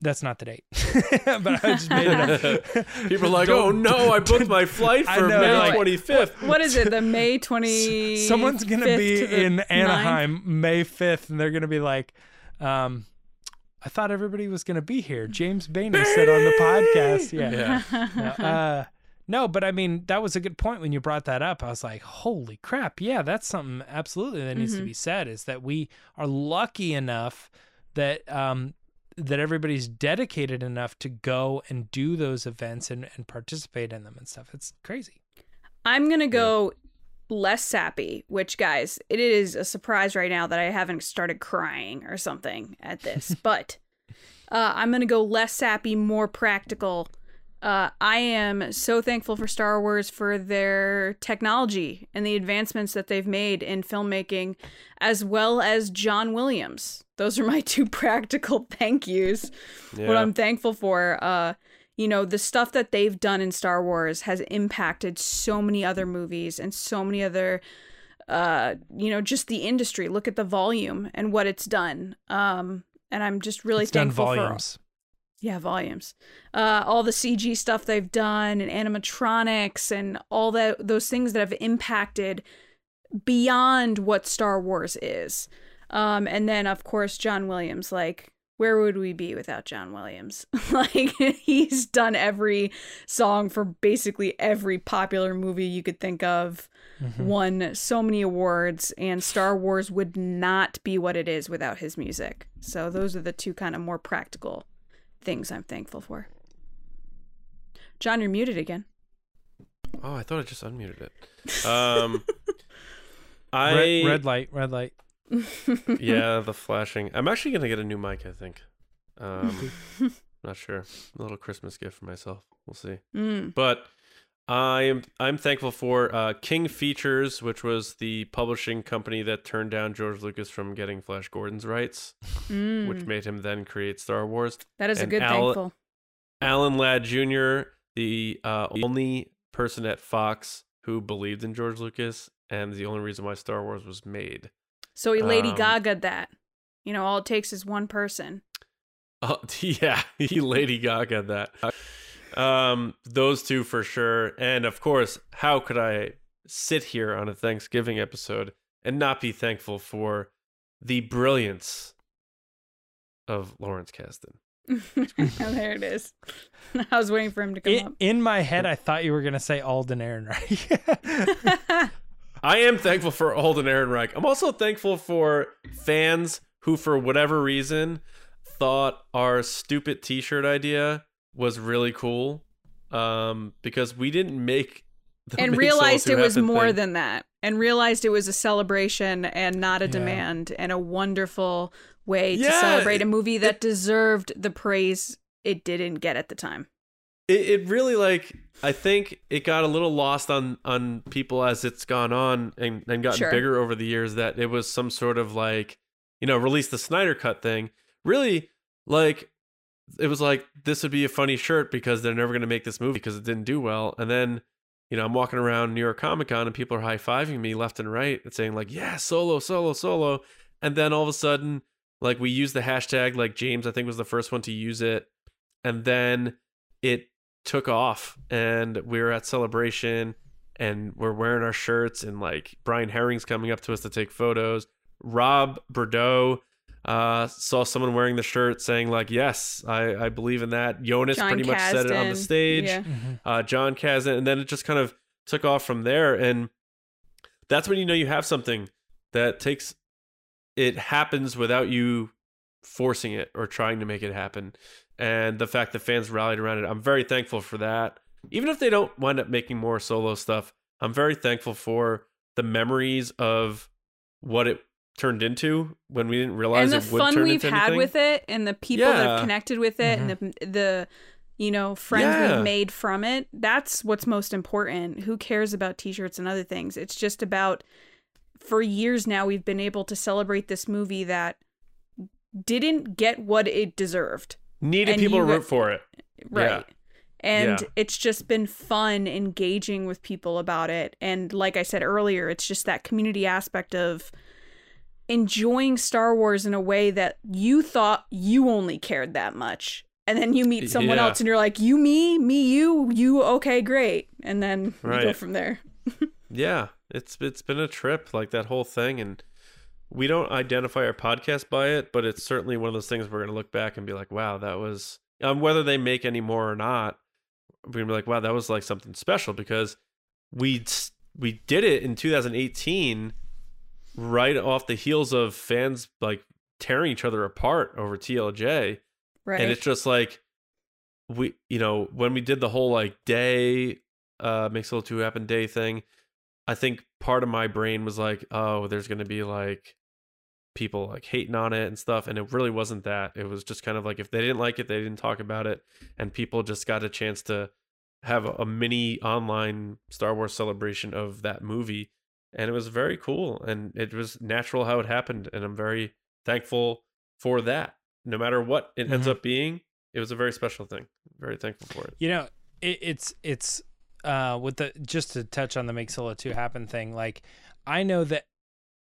that's not the date but i just made it up People are like, Don't- oh no, I booked my flight for know, May like- 25th. what is it? The May twenty. someone's gonna be to the in 9th? anaheim may 5th and they're gonna be like um i thought everybody was gonna be here james Bainey said on the podcast yeah, Yeah. no, uh, no, but I mean that was a good point when you brought that up. I was like, "Holy crap! Yeah, that's something absolutely that needs to Mhm. be said." Is that we are lucky enough that um, that everybody's dedicated enough to go and do those events and, and participate in them and stuff. It's crazy. I'm gonna go less sappy, which guys, it is a surprise right now that I haven't started crying or something at this. but uh, I'm gonna go less sappy, more practical. Uh, I am so thankful for Star Wars for their technology and the advancements that they've made in filmmaking, as well as John Williams. Those are my two practical thank yous. What I'm thankful for. Uh, you know, the stuff that they've done in Star Wars has impacted so many other movies and so many other uh, you know, just the industry. Look at the volume and what it's done. Um, and I'm just really it's done thankful for volumes. Yeah, volumes. Uh, all the CG stuff they've done and animatronics and all that those things that have impacted beyond what Star Wars is. Um, and then of course John Williams, like where would we be without John Williams? like he's done every song for basically every popular movie you could think of. Mhm. Won so many awards, and Star Wars would not be what it is without his music. So those are the two kind of more practical things I'm thankful for. John, you're muted again. Oh, I thought I just unmuted it. Um, I Red, red light, red light. yeah, the flashing. I'm actually gonna get a new mic. I think. Um, not sure. A little Christmas gift for myself. We'll see. Mm. But I am I'm thankful for uh, King Features, which was the publishing company that turned down George Lucas from getting Flash Gordon's rights, Mm. which made him then create Star Wars. that is a good Al- thankful. Alan Ladd Jr., the uh, only person at Fox who believed in George Lucas, and the only reason why Star Wars was made. So he Lady um, Gaga that. You know, all it takes is one person. Oh yeah, he Lady Gaga that. Um, those two for sure, and of course, how could I sit here on a Thanksgiving episode and not be thankful for the brilliance of Lawrence Kasdan? there it is. I was waiting for him to come In, in my head, I thought you were gonna say Alden Ehrenreich. up. I am thankful for Alden Ehrenreich. I'm also thankful for fans who, for whatever reason, thought our stupid T-shirt idea was really cool. Um, because we didn't make the and realized it was more thing. than that. And realized it was a celebration and not a Yeah. demand and a wonderful way to celebrate a movie that deserved the praise it didn't get at the time. it, it really like I think it got a little lost on on people as it's gone on and, and gotten Sure. bigger over the years that it was some sort of like you know release the Snyder cut thing. Really, like it was like this would be a funny shirt because they're never going to make this movie because it didn't do well. And then you know I'm walking around New York Comic Con and people are high fiving me left and right and saying like yeah solo solo solo. And then all of a sudden like we use the hashtag like James I think was the first one to use it, and then it took off and we were at celebration and we're wearing our shirts and like Brian Herring's coming up to us to take photos. Rob Bredow uh, saw someone wearing the shirt saying like, "Yes, I, I believe in that." Jonas John pretty much said it on the stage. Yeah. Mhm. Uh, Jon Kasdan, and then it just kind of took off from there, and that's when you know you have something that takes. It happens without you forcing it or trying to make it happen and the fact that fans rallied around it i'm very thankful for that even if they don't wind up making more solo stuff i'm very thankful for the memories of what it turned into when we didn't realize and the it would fun turn we've into had anything. with it and the people that have connected with it and the mm-hmm. the you know friends Yeah. we've made from it that's what's most important who cares about t-shirts and other things it's just about for years now we've been able to celebrate this movie that didn't get what it deserved needed and people to root for it right Yeah. and Yeah. it's just been fun engaging with people about it and like i said earlier it's just that community aspect of enjoying star wars in a way that you thought you only cared that much and then you meet someone Yeah. else and you're like you me me you you okay great and then we go from there Yeah, it's it's been a trip like that whole thing, and we don't identify our podcast by it, but it's certainly one of those things we're gonna look back and be like, wow, that was um, whether they make any more or not. We're gonna be like, wow, that was like something special because we we did it in 2018, right off the heels of fans like tearing each other apart over TLJ right and it's just like we you know when we did the whole like day uh makes a little two happen day thing i think part of my brain was like oh there's gonna be like people like hating on it and stuff. And it really wasn't that. It was just kind of like if they didn't like it, they didn't talk about it, and people just got a chance to have a, a mini online Star Wars celebration of that movie, and it was very cool. And it was natural how it happened, and I'm very thankful for that. No matter what it ends Mhm. up being, it was a very special thing. Very thankful for it. You know, it, it's it's uh with the just to touch on the make solo 2 happen thing, like I know that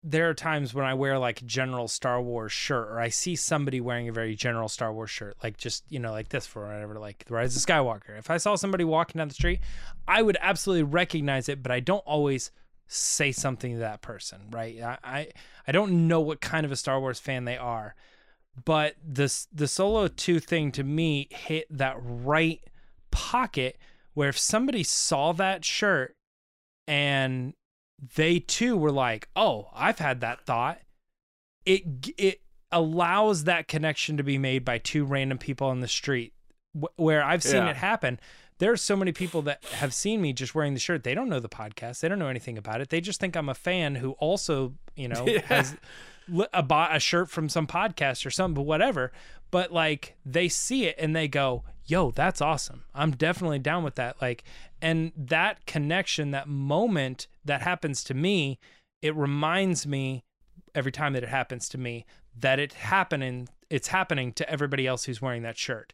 there are times when I wear like general Star Wars shirt or I see somebody wearing a very general Star Wars shirt, like just, you know, like this for whatever, like The Rise of Skywalker. If I saw somebody walking down the street, I would absolutely recognize it, but I don't always say something to that person, right? I I, I don't know what kind of a Star Wars fan they are. But this the solo 2 thing to me hit that right pocket where if somebody saw that shirt and they too were like, "Oh, I've had that thought." It it allows that connection to be made by two random people on the street wh- where I've seen Yeah. it happen. There's so many people that have seen me just wearing the shirt. They don't know the podcast. They don't know anything about it. They just think I'm a fan who also, you know, Yeah. has a, bought a shirt from some podcast or something, but whatever. But like they see it and they go, yo, that's awesome. I'm definitely down with that. Like, and that connection, that moment that happens to me, it reminds me every time that it happens to me that it happening, it's happening to everybody else who's wearing that shirt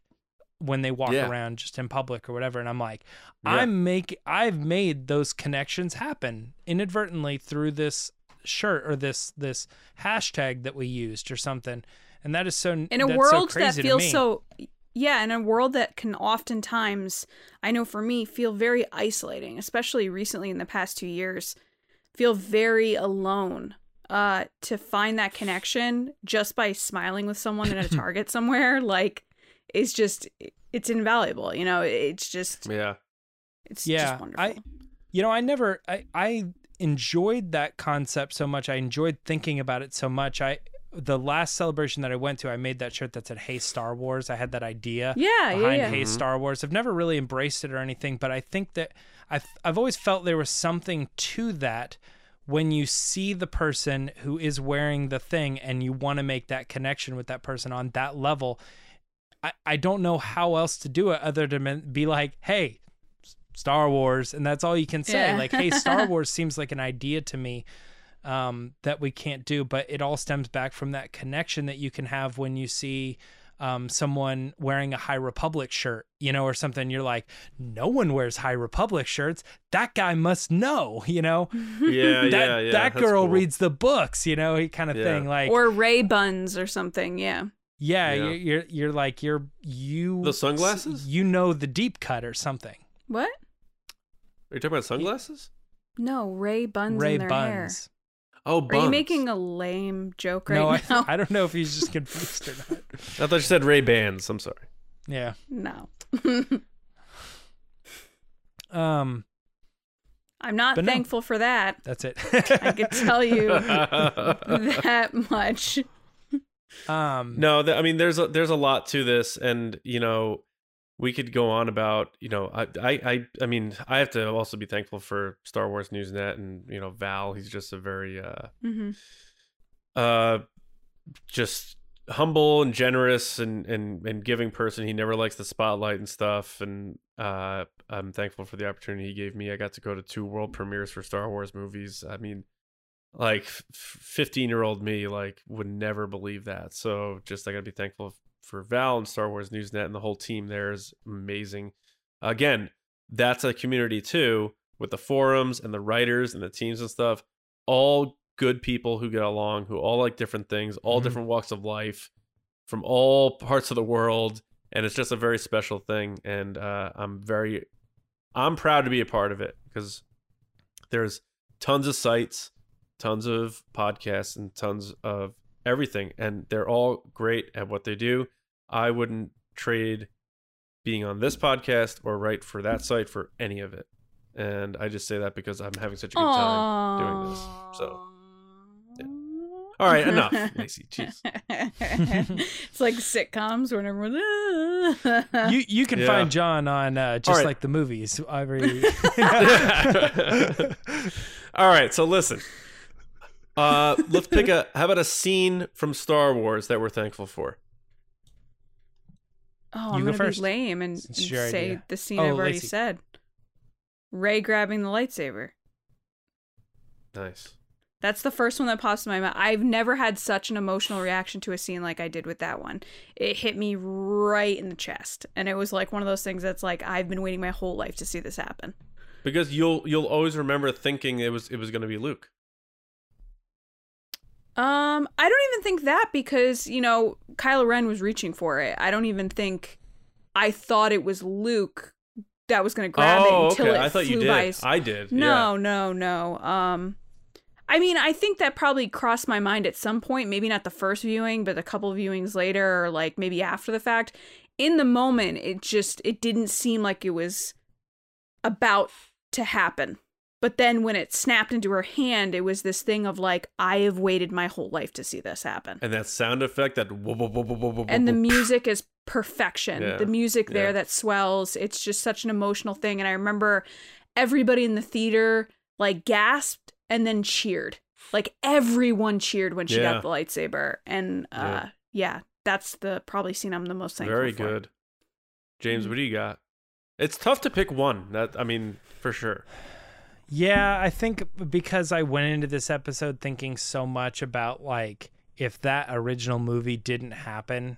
when they walk Yeah. around just in public or whatever. And I'm like, Yeah. I'm make I've made those connections happen inadvertently through this shirt or this this hashtag that we used or something. And that is so in a that's so world that feels so yeah in a world that can oftentimes i know for me feel very isolating especially recently in the past two years feel very alone uh to find that connection just by smiling with someone at a target somewhere like is just it's invaluable you know it's just Yeah. it's Yeah, just wonderful I- you know, I never I I enjoyed that concept so much. I enjoyed thinking about it so much. I the last celebration that I went to, I made that shirt that said "Hey Star Wars." I had that idea yeah yeah behind yeah "Hey mm-hmm. Star Wars." I've never really embraced it or anything, but I think that I've I've always felt there was something to that when you see the person who is wearing the thing and you want to make that connection with that person on that level. I, I don't know how else to do it other than be like, hey, Star Wars, and that's all you can say. Yeah. Like, hey, Star Wars seems like an idea to me um, that we can't do, but it all stems back from that connection that you can have when you see um, someone wearing a High Republic shirt, you know, or something. You're like, no one wears High Republic shirts. That guy must know, you know. Yeah, that yeah, yeah. that girl cool. reads the books, you know, kind of Yeah. thing. Like, or Rey buns or something yeah yeah, Yeah. You're, you're you're like you're you The sunglasses? You know the deep cut or something. what Are you talking about sunglasses? no Rey buns Rey in their hair buns. Oh, are you making a lame joke right no, now I, I don't know if he's just confused or not. I thought you said Ray Bans. I'm sorry. Yeah. no Um. I'm not But no. thankful for that. That's it. I could tell you that much. Um. No, th- I mean there's a, there's a lot to this, and you know we could go on about you know I, I I I mean I have to also be thankful for Star Wars Newsnet and you know Val. He's just a very uh mm-hmm. uh just humble and generous and and and giving person. He never likes the spotlight and stuff, and uh I'm thankful for the opportunity he gave me. I got to go to two world premieres for Star Wars movies. I mean like 15 year old me like would never believe that so just i gotta be thankful for val and star wars newsnet and the whole team there is amazing again that's a community too with the forums and the writers and the teams and stuff all good people who get along who all like different things all Mhm. different walks of life from all parts of the world and it's just a very special thing and uh, i'm very i'm proud to be a part of it because there's tons of sites tons of podcasts and tons of everything and they're all great at what they do i wouldn't trade being on this podcast or write for that site for any of it and i just say that because i'm having such a good time doing this so yeah. all right enough lacey jeez it's like sitcoms where everyone. You you can Yeah. find John on uh, just right. like the movies. Every all right so listen Uh, let's pick a. How about a scene from Star Wars that we're thankful for? Oh, You I'm go gonna first, be lame and, since and say idea. the scene Oh, I've already Lacey. said. Rey grabbing the lightsaber. Nice. That's the first one that pops in my mind. I've never had such an emotional reaction to a scene like I did with that one. It hit me right in the chest, and it was like one of those things that's like I've been waiting my whole life to see this happen. Because you'll you'll always remember thinking it was it was going to be Luke. Um, I don't even think that because you know Kylo Ren was reaching for it. I don't even think I thought it was Luke that was going to grab oh, it until okay. it I thought you flew did. by his- I did. No, no, no. Um I mean, I think that probably crossed my mind at some point, maybe not the first viewing, but a couple of viewings later or like maybe after the fact. In the moment, it just it didn't seem like it was about to happen. But then when it snapped into her hand, it was this thing of like I have waited my whole life to see this happen. And that sound effect, that And the music is perfection. Yeah, The music there yeah. that swells, it's just such an emotional thing. And I remember everybody in the theater like gasped and then cheered. Like everyone cheered when she Yeah. got the lightsaber. And uh Yeah. that's the probably scene I'm the most thankful Very for. good. James, Mhm. what do you got? It's tough to pick one. That I mean, for sure. Yeah, I think because I went into this episode thinking so much about like if that original movie didn't happen,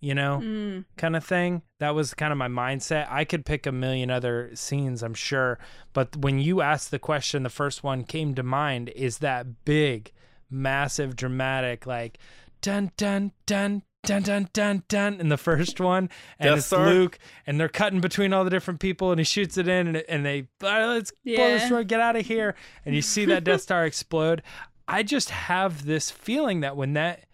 you know, Mm. kind of thing. That was kind of my mindset. I could pick a million other scenes, I'm sure, but when you asked the question, the first one came to mind is that big, massive, dramatic like dun dun dun dun dun dun dun in the first one and Death it's Star? Luke and they're cutting between all the different people and he shoots it in and, and they "All right, let's blow Yeah. this door, get out of here and you see that Death Star explode. I just have this feeling that when that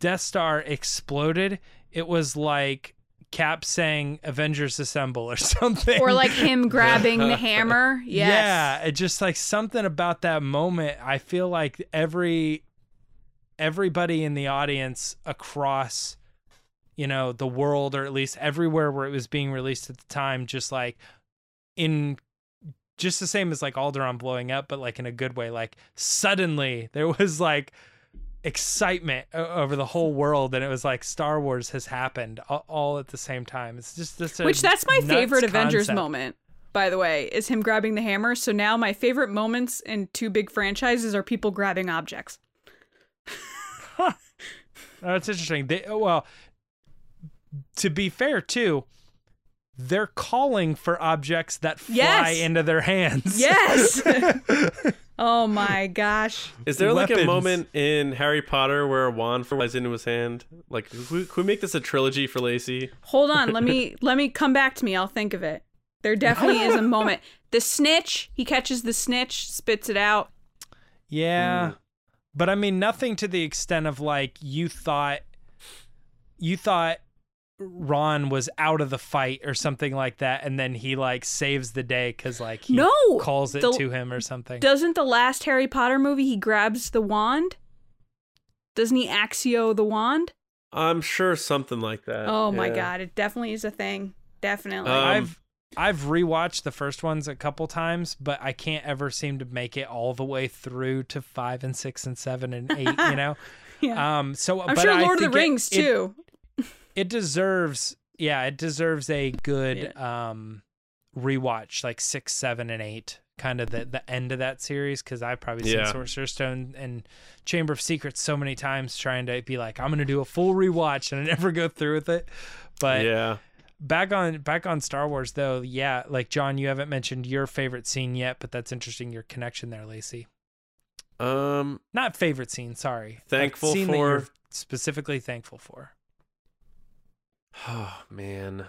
Death Star exploded, it was like Cap saying "Avengers Assemble" or something, Or like him grabbing the hammer. Yes. yeah, it just like something about that moment. I feel like every everybody in the audience across you know the world or at least everywhere where it was being released at the time just like in just the same as like Alderaan blowing up but like in a good way like suddenly there was like excitement over the whole world and it was like Star Wars has happened all at the same time it's just this Which that's my favorite Avengers moment, by the way, is him grabbing the hammer. So now my favorite moments in two big franchises are people grabbing objects. That's interesting. They, oh, well, to be fair, too, they're calling for objects that fly Yes. into their hands. Yes. oh my gosh. Is there like a moment in Harry Potter where a wand flies into his hand? Like, could we, could we make this a trilogy for Lacey? Hold on, let me let me come back to me. I'll think of it. There definitely is a moment. The snitch, he catches the snitch, spits it out. Yeah. Mm. But I mean, nothing to the extent of like you thought, you thought Ron was out of the fight or something like that, and then he like saves the day because like he No, calls it the- to him or something. Doesn't the last Harry Potter movie he grabs the wand? Doesn't he accio the wand? I'm sure something like that. Oh my god, it definitely is a thing. Definitely. Um, I've I've rewatched the first ones a couple times, but I can't ever seem to make it all the way through to five and six and seven and eight. You know, yeah. um. So I'm but sure I Lord of the Rings it, too. It deserves, yeah, it deserves a good um rewatch, like six, seven, and eight. Kind of the the end of that series because I've probably seen Yeah. Sorcerer's Stone and Chamber of Secrets so many times, trying to be like, I'm gonna do a full rewatch, and I never go through with it. But yeah. Back on back on Star Wars though, yeah, like John, you haven't mentioned your favorite scene yet, but that's interesting your connection there, Lacey. Um, Not favorite scene, sorry. Thankful scene for- specifically thankful for. oh man,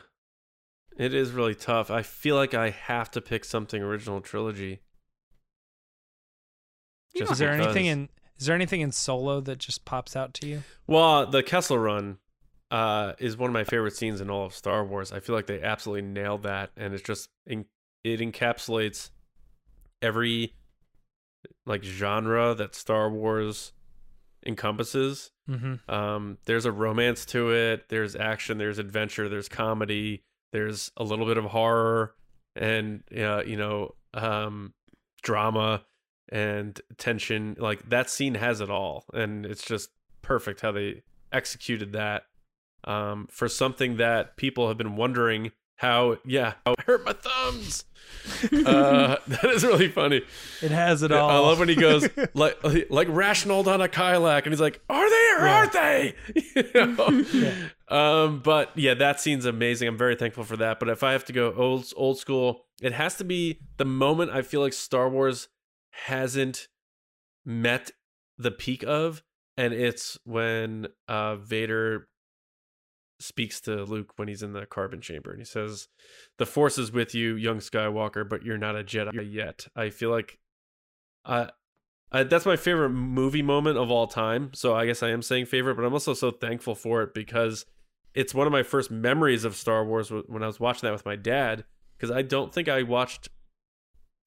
it is really tough. I feel like I have to pick something original trilogy. Just is there anything in is there anything in Solo that just pops out to you? Well, the Kessel Run uh, is one of my favorite scenes in all of Star Wars. I feel like they absolutely nailed that, and it's just in, it encapsulates every like genre that Star Wars encompasses. Mm-hmm. Um, there's a romance to it. There's action. There's adventure. There's comedy. There's a little bit of horror, and uh, you know, um, drama. and tension. Like that scene has it all, and it's just perfect how they executed that um, for something that people have been wondering how. Yeah, how I hurt my thumbs. uh, that is really funny. It has it all. I love when he goes like like Rational on a Kylac, and he's like, "Are they or Yeah. aren't they?" You know? Um, but yeah, that scene's amazing. I'm very thankful for that. But if I have to go old old school, it has to be the moment I feel like Star Wars hasn't met the peak of, and it's when uh Vader speaks to Luke when he's in the carbon chamber and he says, "The Force is with you, young Skywalker, but you're not a Jedi yet." I feel like, uh, I, that's my favorite movie moment of all time. So I guess I am saying favorite, but I'm also so thankful for it because it's one of my first memories of Star Wars when I was watching that with my dad. Because I don't think I watched,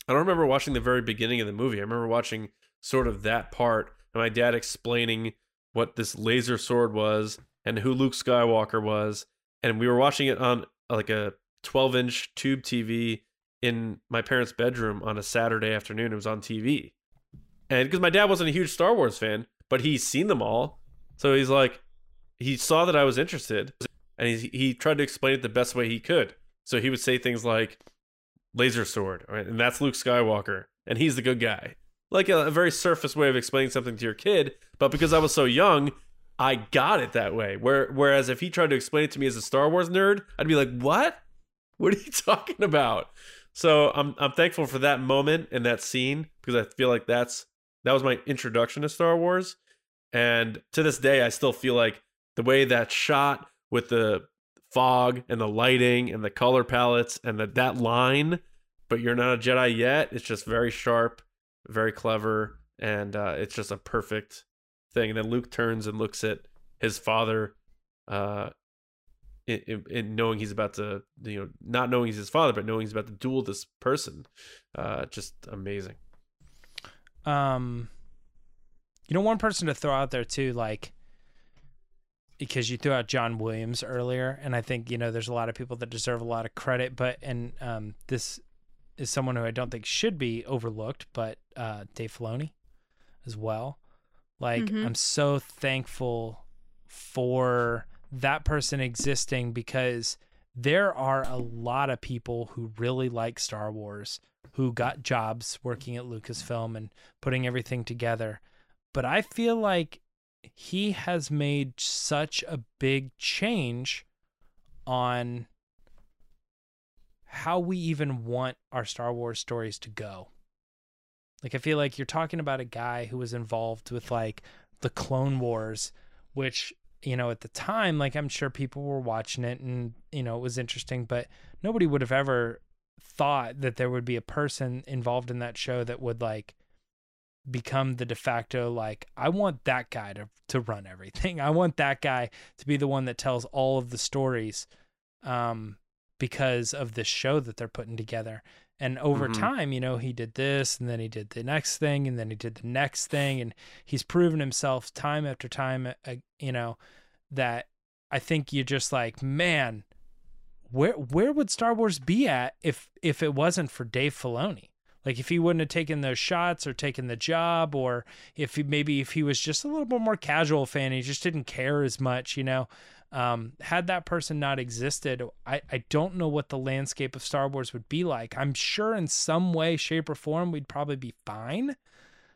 I don't remember watching the very beginning of the movie. I remember watching sort of that part and my dad explaining what this laser sword was and who Luke Skywalker was. And we were watching it on like a 12 inch tube TV in my parents' bedroom on a Saturday afternoon. It was on TV. And because my dad wasn't a huge Star Wars fan, but he's seen them all. So he's like, he saw that I was interested and he, he tried to explain it the best way he could. So he would say things like, laser sword, right? and that's Luke Skywalker, and he's the good guy. Like a, a very surface way of explaining something to your kid, but because I was so young, I got it that way. Where whereas if he tried to explain it to me as a Star Wars nerd, I'd be like, "What? What are you talking about?" So I'm I'm thankful for that moment and that scene because I feel like that's that was my introduction to Star Wars, and to this day, I still feel like the way that shot with the fog and the lighting and the color palettes and the, that line, but you're not a Jedi yet. It's just very sharp, very clever, and uh, it's just a perfect thing. And then Luke turns and looks at his father, uh, in, in, in knowing he's about to, you know, not knowing he's his father, but knowing he's about to duel this person. Uh, just amazing. um you know one person to throw out there too like because you threw out John Williams earlier and I think you know there's a lot of people that deserve a lot of credit but and um this is someone who I don't think should be overlooked but uh Dave Filoni as well like Mhm. I'm so thankful for that person existing because there are a lot of people who really like Star Wars who got jobs working at Lucasfilm and putting everything together. But I feel like he has made such a big change on how we even want our Star Wars stories to go. Like I feel like you're talking about a guy who was involved with like the Clone Wars, which you know at the time like I'm sure people were watching it and you know it was interesting, but nobody would have ever thought that there would be a person involved in that show that would like become the de facto like I want that guy to to run everything. I want that guy to be the one that tells all of the stories um because of this show that they're putting together. And over Mhm. time, you know, he did this and then he did the next thing and then he did the next thing and he's proven himself time after time uh, you know that I think you're just like, man, where where would Star Wars be at if if it wasn't for Dave Filoni? Like if he wouldn't have taken those shots or taken the job, or if he, maybe if he was just a little bit more casual fan, he just didn't care as much, you know. Um, had that person not existed, I, I don't know what the landscape of Star Wars would be like. I'm sure in some way, shape, or form, we'd probably be fine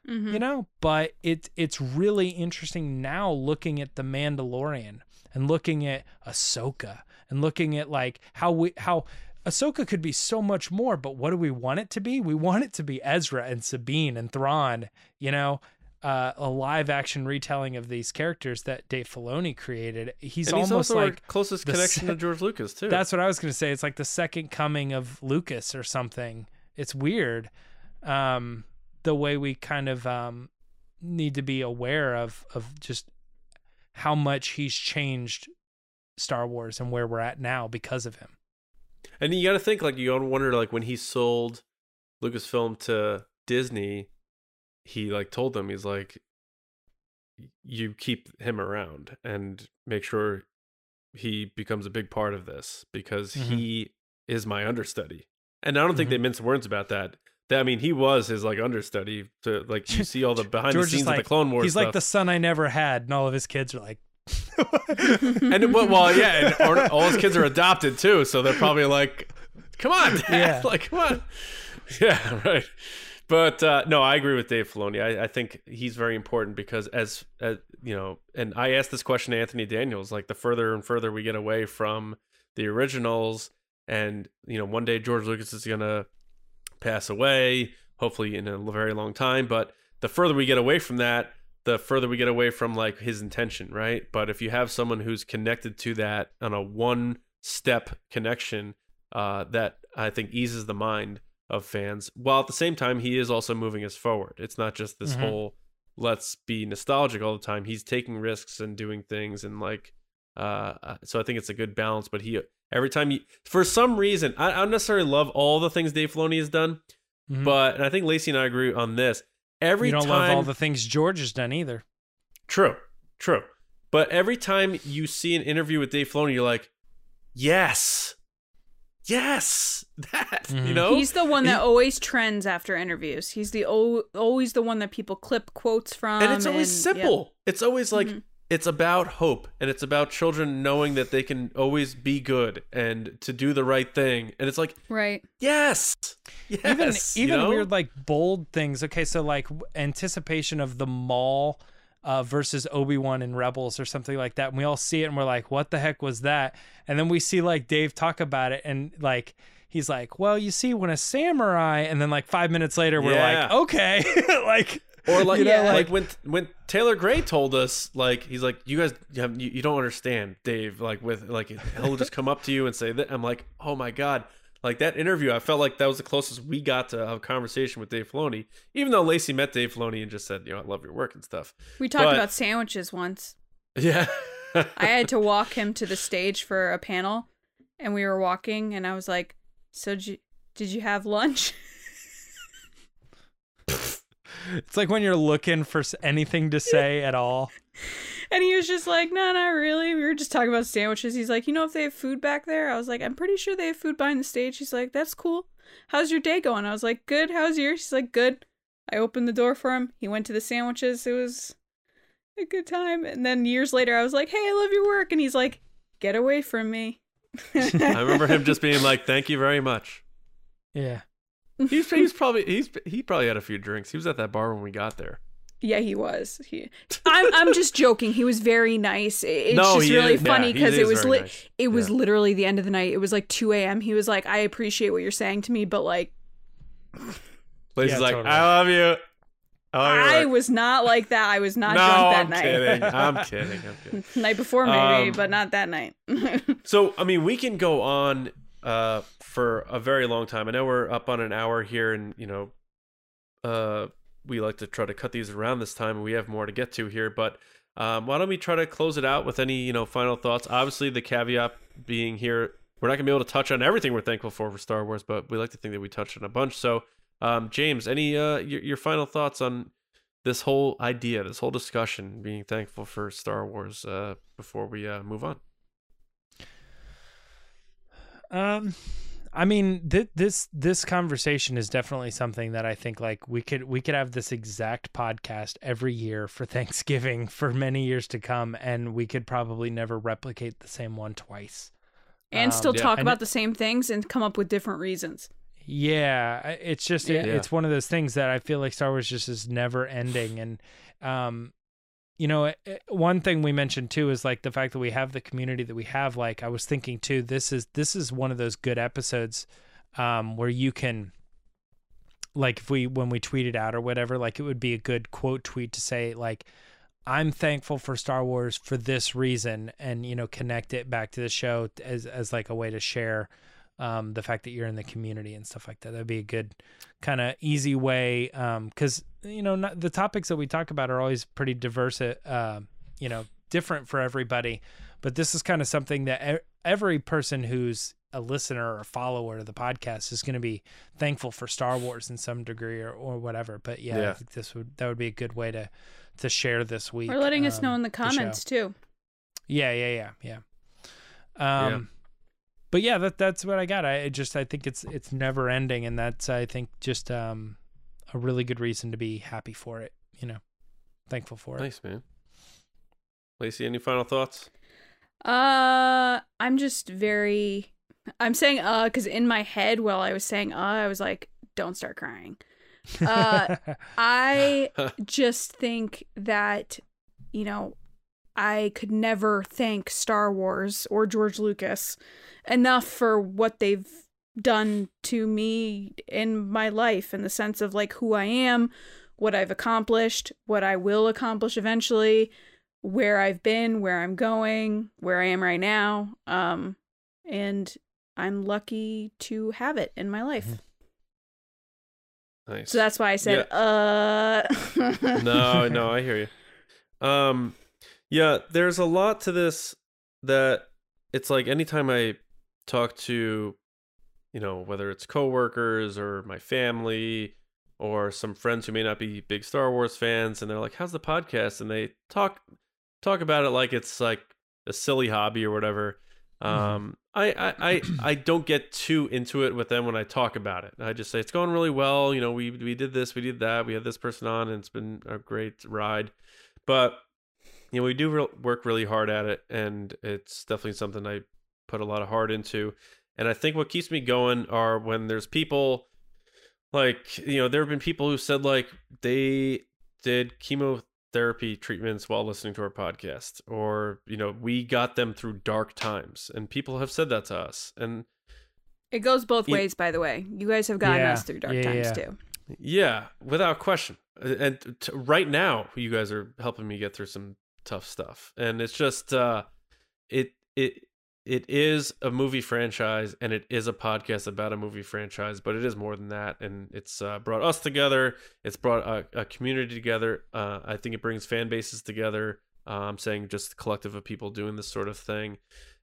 Mhm. you know but it it's really interesting now looking at the mandalorian and looking at ahsoka and looking at like how we how ahsoka could be so much more but what do we want it to be we want it to be ezra and sabine and thrawn you know uh, a live action retelling of these characters that Dave Filoni created. He's, he's almost like closest connection se- to George Lucas too. that's what I was going to say. It's like the second coming of Lucas or something. It's weird. Um, the way we kind of um, need to be aware of of just how much he's changed Star Wars and where we're at now because of him. And you got to think like you got to wonder like when he sold Lucasfilm to Disney, he like told them he's like, you keep him around and make sure he becomes a big part of this because Mhm. he is my understudy. And I don't think they mince words about that. I mean, he was his like understudy to like you see all the behind the scenes like of the Clone Wars he's stuff. like the son I never had, and all of his kids are like, and well, yeah, and all- all his kids are adopted too, so they're probably like, "Come on, Dad. Yeah. like come on." Yeah, right. But uh, no, I agree with Dave Filoni. I, I think he's very important because as, as you know, and I asked this question to Anthony Daniels. Like the further and further we get away from the originals, and you know, one day George Lucas is gonna pass away, hopefully in a very long time. But the further we get away from that, the further we get away from like his intention, right? But if you have someone who's connected to that on a one step connection, uh, that I think eases the mind of fans, while at the same time he is also moving us forward. It's not just this Mhm. whole let's be nostalgic all the time. He's taking risks and doing things and like uh uh, so I think it's a good balance, but he every time he for some reason I, I don't necessarily love all the things Dave Filoni has done, Mhm. but and I think Lacey and I agree on this. Every you don't time love all the things George has done either. True, true. But every time you see an interview with Dave Filoni, you're like, yes, yes, that. You Mhm. know, He's the one He- that always trends after interviews. He's the o- always the one that people clip quotes from, and it's always yeah. simple. It's always like Mhm. it's about hope, and it's about children knowing that they can always be good and to do the right thing. And it's like, Right. yes, yes. even you even know? weird like bold things. Okay, so like anticipation of the Maul uh, versus Obi Wan and Rebels or something like that, and we all see it and we're like, "What the heck was that?" And then we see like Dave talk about it, and like he's like, "Well, you see, when a samurai," and then like five minutes later, we're like, "Okay," like Or like, you know, like, like- when when Taylor Gray told us, like he's like, you guys, you, you don't understand, Dave. Like with like he'll just come up to you and say that. I'm like, oh my god, like that interview. I felt like that was the closest we got to a conversation with Dave Filoni. Even though Lacey met Dave Filoni and just said, you know, I love your work and stuff. We talked But- about sandwiches once. Yeah, I had to walk him to the stage for a panel, and we were walking, and I was like, "So did you, did you have lunch?" it's like when you're looking for anything to say at all. And he was just like, "No, not really. We were just talking about sandwiches." He's like, "You know if they have food back there?" I was like, "I'm pretty sure they have food behind the stage." He's like, "That's cool. How's your day going?" I was like, "Good. How's yours?" He's like, "Good." I opened the door for him. He went to the sandwiches. It was a good time. And then years later, I was like, "Hey, I love your work," and he's like, "Get away from me." I remember him just being like, thank you very much. Yeah. He's he's probably he's he probably had a few drinks. He was at that bar when we got there. Yeah, he was. He, I'm I'm just joking. He was very nice. It- It's No, just really is- funny yeah, he because it is was very lit. nice. It was Yeah. literally the end of the night. It was like 2 a.m. He was like, "I appreciate what you're saying to me, but like, Lacey's Yeah, like, totally. I love you. I love I was not like that. I was not no, drunk that I'm night. kidding. I'm kidding. I'm kidding. night before maybe, Um, but not that night. So, I mean, we can go on uh, for a very long time. I know we're up on an hour here, and you know, uh, we like to try to cut these around this time, and we have more to get to here. But um, why don't we try to close it out with any you know final thoughts? Obviously, the caveat being here, we're not gonna be able to touch on everything we're thankful for for Star Wars, but we like to think that we touched on a bunch. So, um, James, any uh, your, your final thoughts on this whole idea, this whole discussion, being thankful for Star Wars uh, before we uh, move on? Um, I mean, th- this this conversation is definitely something that I think like we could we could have this exact podcast every year for Thanksgiving for many years to come, and we could probably never replicate the same one twice. and Um, still yeah. talk And about it- the same things and come up with different reasons. Yeah, it's just it, it's one of those things that I feel like Star Wars just is never ending, and um, you know, it, it- one thing we mentioned too is like the fact that we have the community that we have. Like I was thinking too, this is this is one of those good episodes um, where you can like if we when we tweet it out or whatever, like it would be a good quote tweet to say like. I'm thankful for Star Wars for this reason, and you know, connect it back to the show as as like a way to share um, the fact that you're in the community and stuff like that. That'd be a good kind of easy way because you know not, the topics that we talk about are always pretty diverse, uh, you know, different for everybody. But this is kind of something that every person who's a listener or follower of the podcast is going to be thankful for Star Wars in some degree or, or whatever. But yeah, I think this would that would be a good way to to share this week. Or letting us know um, in the show. comments too. Yeah, yeah, yeah, yeah. Um, but yeah, that that's what I got. I just I think it's it's never ending, and that's I think just um a really good reason to be happy for it. You know, thankful for it. Nice man. Lacey, any final thoughts? Uh, I'm just very. I'm saying uh because in my head while I was saying uh, I was like, don't start crying. Uh, I just think that, you know, I could never thank Star Wars or George Lucas enough for what they've done to me in my life in the sense of like who I am, what I've accomplished, what I will accomplish eventually, where I've been, where I'm going, where I am right now. Um and I'm lucky to have it in my life. Nice. So that's why I said uh no, no, I hear you. Um, yeah, there's a lot to this that it's like anytime I talk to, you know, whether it's coworkers or my family or some friends who may not be big Star Wars fans, and they're like, "How's the podcast?" and they talk talk about it like it's like a silly hobby or whatever. Um, I, I, I, I don't get too into it with them when I talk about it. I just say it's going really well. You know, we we did this, we did that, we had this person on, and it's been a great ride. But you know, we do re- work really hard at it, and it's definitely something I put a lot of heart into. And I think what keeps me going are when there's people like you know there have been people who said like they did chemotherapy treatments while listening to our podcast or you know we got them through dark times and people have said that to us and It goes both Yeah. ways, by the way. You guys have gotten Yeah. us through dark Yeah, times yeah. too. yeah without question and t- right now you guys are helping me get through some tough stuff. And it's just uh it it it is a movie franchise and it is a podcast about a movie franchise but it is more than that. And it's uh, brought us together. It's brought a, a community together. Uh, i think it brings fan bases together. Uh, i'm saying just a collective of people doing this sort of thing.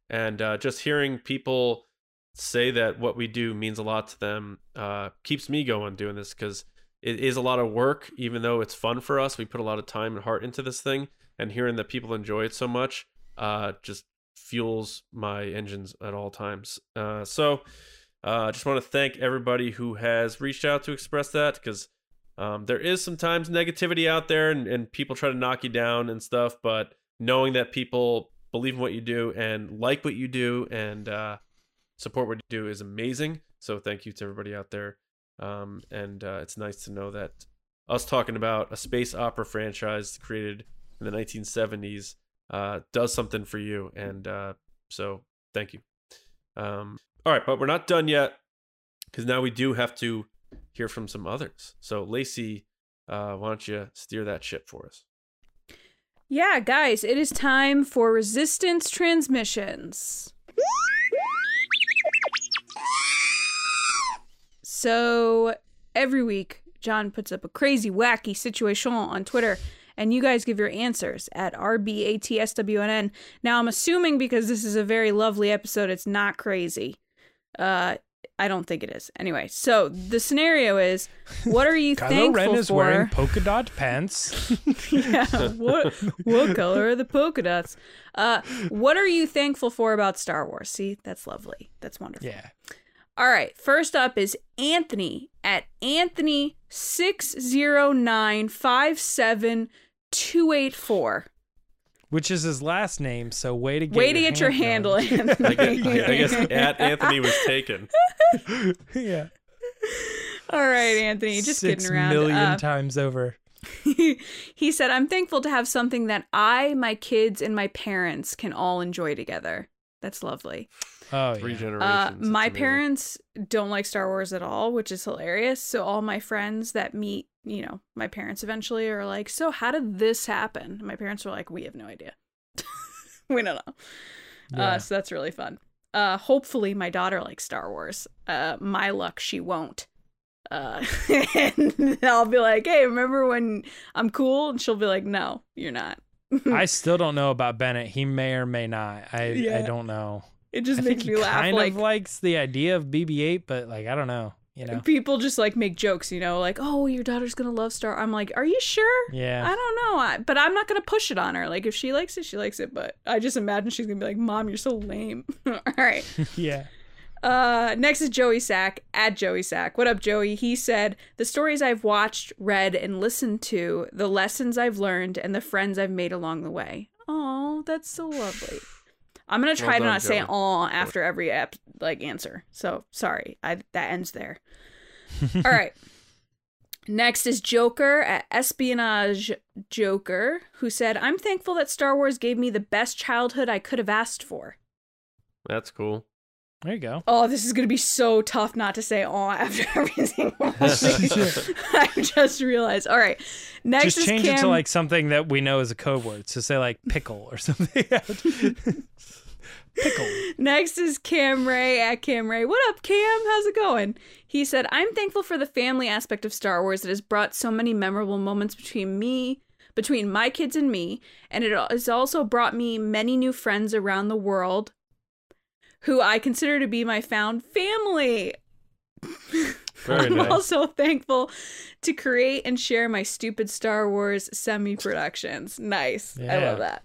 And uh, just hearing people say that what we do means a lot to them uh, keeps me going doing this because it is a lot of work even though it's fun for us. We put a lot of time and heart into this thing and hearing that people enjoy it so much uh, just fuels my engines at all times uh, so I uh, just want to thank everybody who has reached out to express that because um, there is sometimes negativity out there and, and people try to knock you down and stuff but knowing that people believe in what you do and like what you do and uh, support what you do is amazing. So thank you to everybody out there. Um, and uh, it's nice to know that us talking about a space opera franchise created in the 1970s uh, does something for you. And uh, so thank you. Um, all right, but we're not done yet because now we do have to hear from some others. So Lacey, uh, why don't you steer that ship for us? Yeah, guys, it is time for resistance transmissions. So every week, John puts up a crazy, wacky situation on Twitter, and you guys give your answers at RBATSWNN. Now, I'm assuming because this is a very lovely episode, it's not crazy. Uh, I don't think it is. Anyway, so the scenario is what are you Kylo thankful Ren is for? wearing polka dot pants. yeah. What what color are the polka dots? Uh, what are you thankful for about Star Wars? See, that's lovely. That's wonderful. yeah. All right. First up is Anthony at Anthony six zero nine five seven two eight four. Which is his last name, so way to get Way to your get your hand handle, going. I guess, I guess at Anthony was taken. yeah. All right, Anthony. Just Six kidding around. million Uh, times over. he said, I'm thankful to have something that I, my kids, and my parents can all enjoy together. That's lovely. Oh Three yeah. generations. Uh, my parents don't like Star Wars at all, which is hilarious. So all my friends that meet, you know, my parents eventually are like, "So how did this happen?" My parents were like, "We have no idea. we don't know." Yeah. Uh, so that's really fun. Uh, hopefully my daughter likes Star Wars. Uh, my luck, she won't. Uh, and I'll be like, "Hey, remember when I'm cool?" And she'll be like, "No, you're not." I still don't know about Bennett. He may or may not. I I don't know. It just I makes me laugh. kind like of likes the idea of BB-8, but like I don't know. You know? people just like make jokes, you know, like, "Oh, your daughter's gonna love Star." I'm like, "Are you sure?" Yeah. I don't know, I, but I'm not gonna push it on her. Like, if she likes it, she likes it. But I just imagine she's gonna be like, "Mom, you're so lame." All right. yeah. Uh, next is Joey Sack at Joey Sack. What up, Joey? He said, The stories I've watched, read, and listened to, the lessons I've learned, and the friends I've made along the way. Oh, that's so lovely. I'm gonna try Well to done, not say Joey. "aw" after every ep- like answer. So sorry, I that ends there. All right. Next is Joker at Espionage Joker, who said, "I'm thankful that Star Wars gave me the best childhood I could have asked for." That's cool. There you go. Oh, this is gonna be so tough not to say "aw" after everything. I just realized. All right, next Just is change Cam. it to like something that we know is a code word. So say like pickle or something. pickle. Next is Cam Ray at Cam Ray. What up, Cam? How's it going? He said, I'm thankful for the family aspect of Star Wars that has brought so many memorable moments between me, between my kids and me, and it has also brought me many new friends around the world who I consider to be my found family. I'm nice. also thankful to create and share my stupid Star Wars semi productions. Nice. I love that.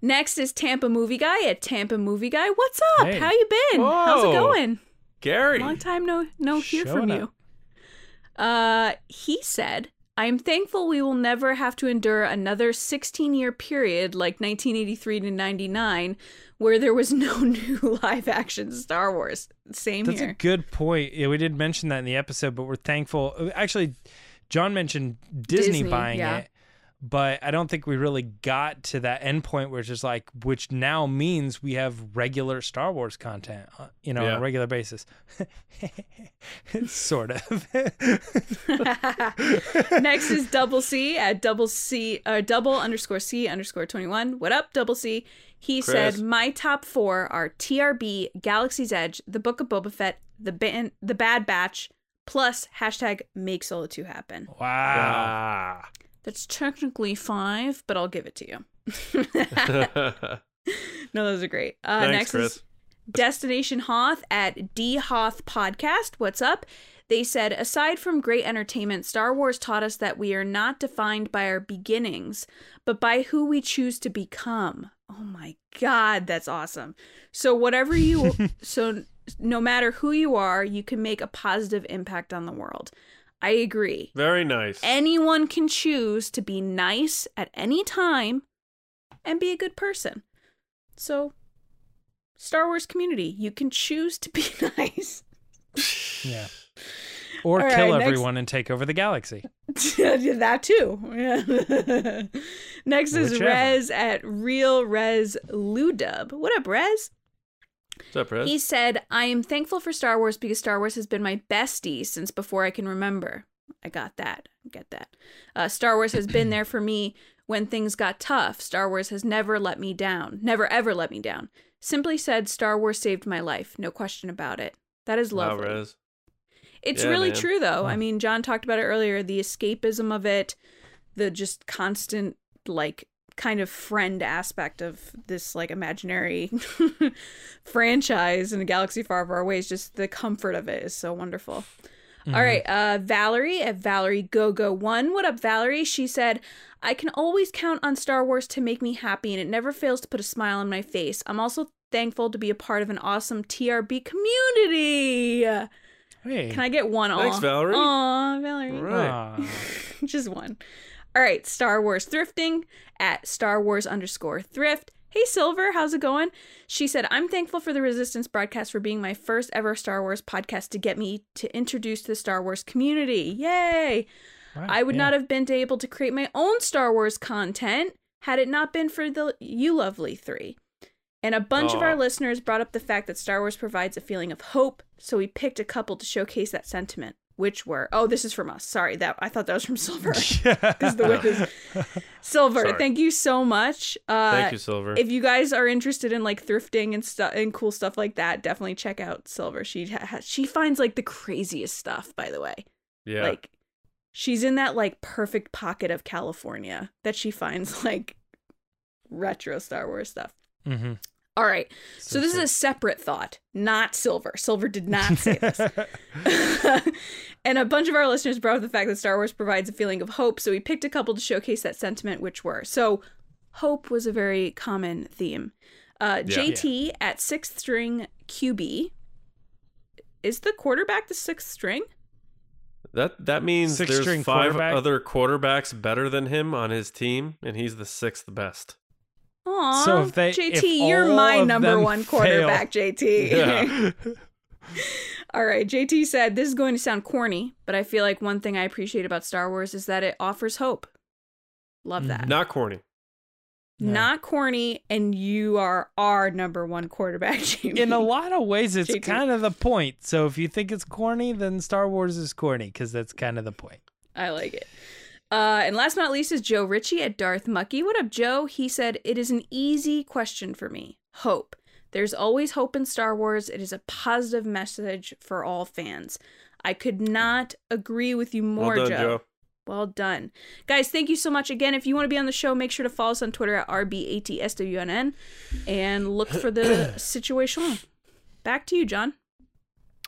Next is Tampa Movie Guy at Tampa Movie Guy. What's up? Hey. How you been? How's it going? Gary. Long time no no hear Showing from up. you. Uh he said, I am thankful we will never have to endure another 16 year period like 1983 to 99 where there was no new live action Star Wars. Same That's here. a good point. Yeah, we did mention that in the episode, but we're thankful. Actually, John mentioned Disney, Disney, buying yeah. it, but I don't think we really got to that end point where it's just like, which now means we have regular Star Wars content, uh, you know, on a regular basis. sort of. Next is double C at double C uh, double underscore C underscore twenty one. What up, double C? He Chris. said my top four are TRB, Galaxy's Edge, The Book of Boba Fett, The Ban- The Bad Batch, plus hashtag Make Solo Two happen. wow. Ah. That's technically five, but I'll give it to you. no, those are great. Uh, Thanks, next Chris. is Destination Hoth at D Hoth Podcast. What's up? They said, aside from great entertainment, Star Wars taught us that we are not defined by our beginnings, but by who we choose to become. Oh my God, that's awesome. So, whatever you, so no matter who you are, you can make a positive impact on the world. I agree. Very nice. Anyone can choose to be nice at any time and be a good person. So, Star Wars community, you can choose to be nice. Yeah. Or All kill right, next- everyone and take over the galaxy. that too. Yeah. Next is Whichever. Rez at Real Rez Ludub. What up, Rez? What's up? He said, I am thankful for Star Wars because Star Wars has been my bestie since before I can remember. I got that. I get that. Uh, Star Wars has been there for me when things got tough. Star Wars has never let me down. Never, ever let me down. Simply said, Star Wars saved my life. No question about it. That is wow, lovely. Rez. It's Yeah, really man. true, though. I mean, John talked about it earlier the escapism of it, the just constant, like, kind of friend aspect of this, like, imaginary franchise in a galaxy far, far away. Is just the comfort of it is so wonderful. All right, uh, Valerie at Valerie Go Go One. What up, Valerie? She said, "I can always count on Star Wars to make me happy, and it never fails to put a smile on my face. I'm also thankful to be a part of an awesome TRB community. Hey. Can I get one? Thanks, aw? Valerie. Aw, Valerie. All right. Aw. Just one. All right, Star Wars thrifting at Star Wars underscore thrift. Hey Silver, how's it going? She said, I'm thankful for the Resistance broadcast for being my first ever Star Wars podcast to get me to introduce the Star Wars community. Yay! Wow, I would yeah. not have been able to create my own Star Wars content had it not been for the You Lovely Three. And a bunch of our listeners brought up the fact that Star Wars provides a feeling of hope, so we picked a couple to showcase that sentiment, which were oh, this is from us. Sorry, that I thought that was from Silver. Because the whip is Silver. Sorry. Thank you so much. Uh, Thank you, Silver. If you guys are interested in like thrifting and stuff and cool stuff like that, definitely check out Silver. She ha- she finds like the craziest stuff. By the way, yeah. like she's in that like perfect pocket of California that she finds like retro Star Wars stuff. hmm All right. So, So this is a separate thought, not Silver. Silver did not say this. and a bunch of our listeners brought up the fact that Star Wars provides a feeling of hope, so we picked a couple to showcase that sentiment, which were so hope was a very common theme. Uh, Yeah. JT at Sixth String QB. Is the quarterback the sixth string? That that means Six there's five quarterback? other quarterbacks better than him on his team, and he's the sixth best. Aw, So if they- JT, if you're all my of number them one fail- quarterback, JT. Yeah. All right, JT said this is going to sound corny, but I feel like one thing I appreciate about Star Wars is that it offers hope. Love that. Not corny. No. Not corny, and you are our number one quarterback, Jamie. In a lot of ways, it's JT. kind of the point. So if you think it's corny, then Star Wars is corny because that's kind of the point. I like it. Uh, and last but not least is Joe Ritchie at Darth Mucky. What up, Joe? He said, It is an easy question for me. Hope. There's always hope in Star Wars. It is a positive message for all fans. I could not agree with you more, well done, Joe. Joe. Well done. Guys, thank you so much again. If you want to be on the show, make sure to follow us on Twitter at RBATSWNN and look for the situation. Back to you, John.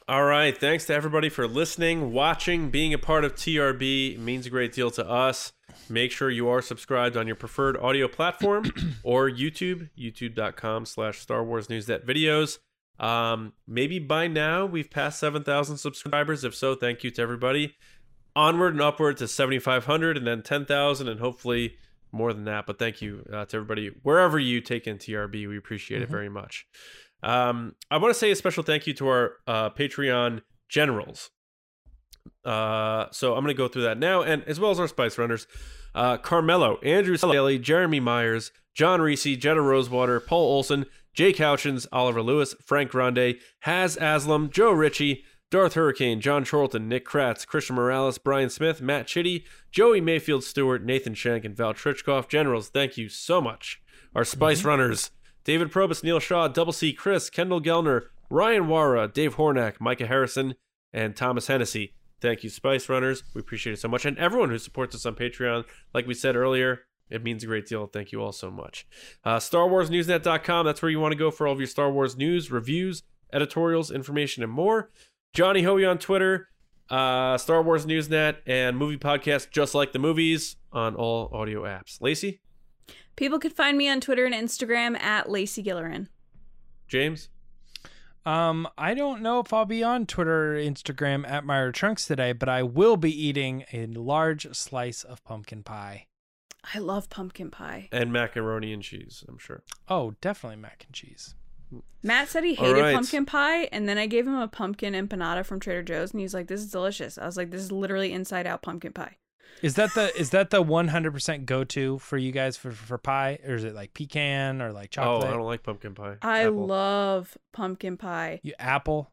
All right. Thanks to everybody for listening, watching, being a part of TRB. It means a great deal to us. Make sure you are subscribed on your preferred audio platform or YouTube, youtube.com slash Star Wars News Net videos. Um, maybe by now we've passed 7,000 subscribers. If so, thank you to everybody. Onward and upward to 7,500 and then 10,000 and hopefully more than that. But thank you uh, to everybody wherever you take in TRB. We appreciate it Mhm. very much. Um, I want to say a special thank you to our uh, Patreon generals. Uh, so I'm going to go through that now, and as well as our Spice Runners, uh, Carmelo, Andrew Staley, Jeremy Myers, John Reese, Jenna Rosewater, Paul Olson, Jake Houchins, Oliver Lewis, Frank Grande, Haz Aslam, Joe Ritchie, Darth Hurricane, John Charlton, Nick Kratz, Christian Morales, Brian Smith, Matt Chitty, Joey Mayfield Stewart, Nathan Shank, and Val Trichkoff. Generals, thank you so much. Our Spice Runners, David Probus, Neil Shaw, Double C Chris, Kendall Gellner, Ryan Wara, Dave Hornack, Micah Harrison, and Thomas Hennessy. Thank you, Spice Runners. We appreciate it so much. And everyone who supports us on Patreon, like we said earlier, it means a great deal. Thank you all so much. Uh, StarWarsNewsNet.com, that's where you want to go for all of your Star Wars news, reviews, editorials, information, and more. Johnny Hoey on Twitter, uh, Star Wars Newsnet, and movie podcast just like the movies on all audio apps. Lacey, People can find me on Twitter and Instagram at Lacey Gilleran. James, Um, I don't know if I'll be on Twitter or Instagram at Myra Trunks today, but I will be eating a large slice of pumpkin pie. I love pumpkin pie. and macaroni and cheese, I'm sure. Oh, definitely mac and cheese. Matt said he hated right. pumpkin pie, and then I gave him a pumpkin empanada from Trader Joe's, and he's like, "This is delicious." I was like, "This is literally inside out pumpkin pie." Is that the is that the one hundred percent go to for you guys for for pie, or is it like pecan or like chocolate? Oh, I don't like pumpkin pie. I Apple. love pumpkin pie. you apple.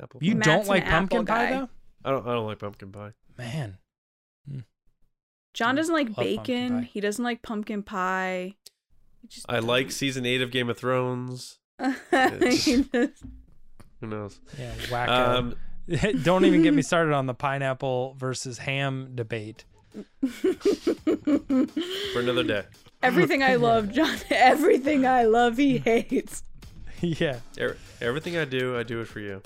Apple You. Matt's don't like apple pumpkin pie guy. though, I don't. I don't like pumpkin pie. man. John doesn't like bacon. He doesn't like pumpkin pie. Just I like doesn't. season eight of Game of Thrones. Just- Who knows? Yeah, wacko. Um, don't even get me started on the pineapple versus ham debate. for another day. everything I love, John. Everything I love, he hates. yeah. Er- Everything I do, I do it for you,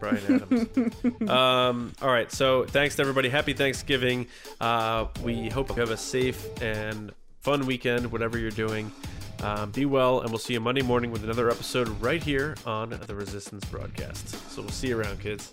Bryan Adams. um, all right. So thanks to everybody. Happy Thanksgiving. Uh, we hope you have a safe and fun weekend, whatever you're doing. Um, be well, and we'll see you Monday morning with another episode right here on the Resistance broadcast. So we'll see you around, kids.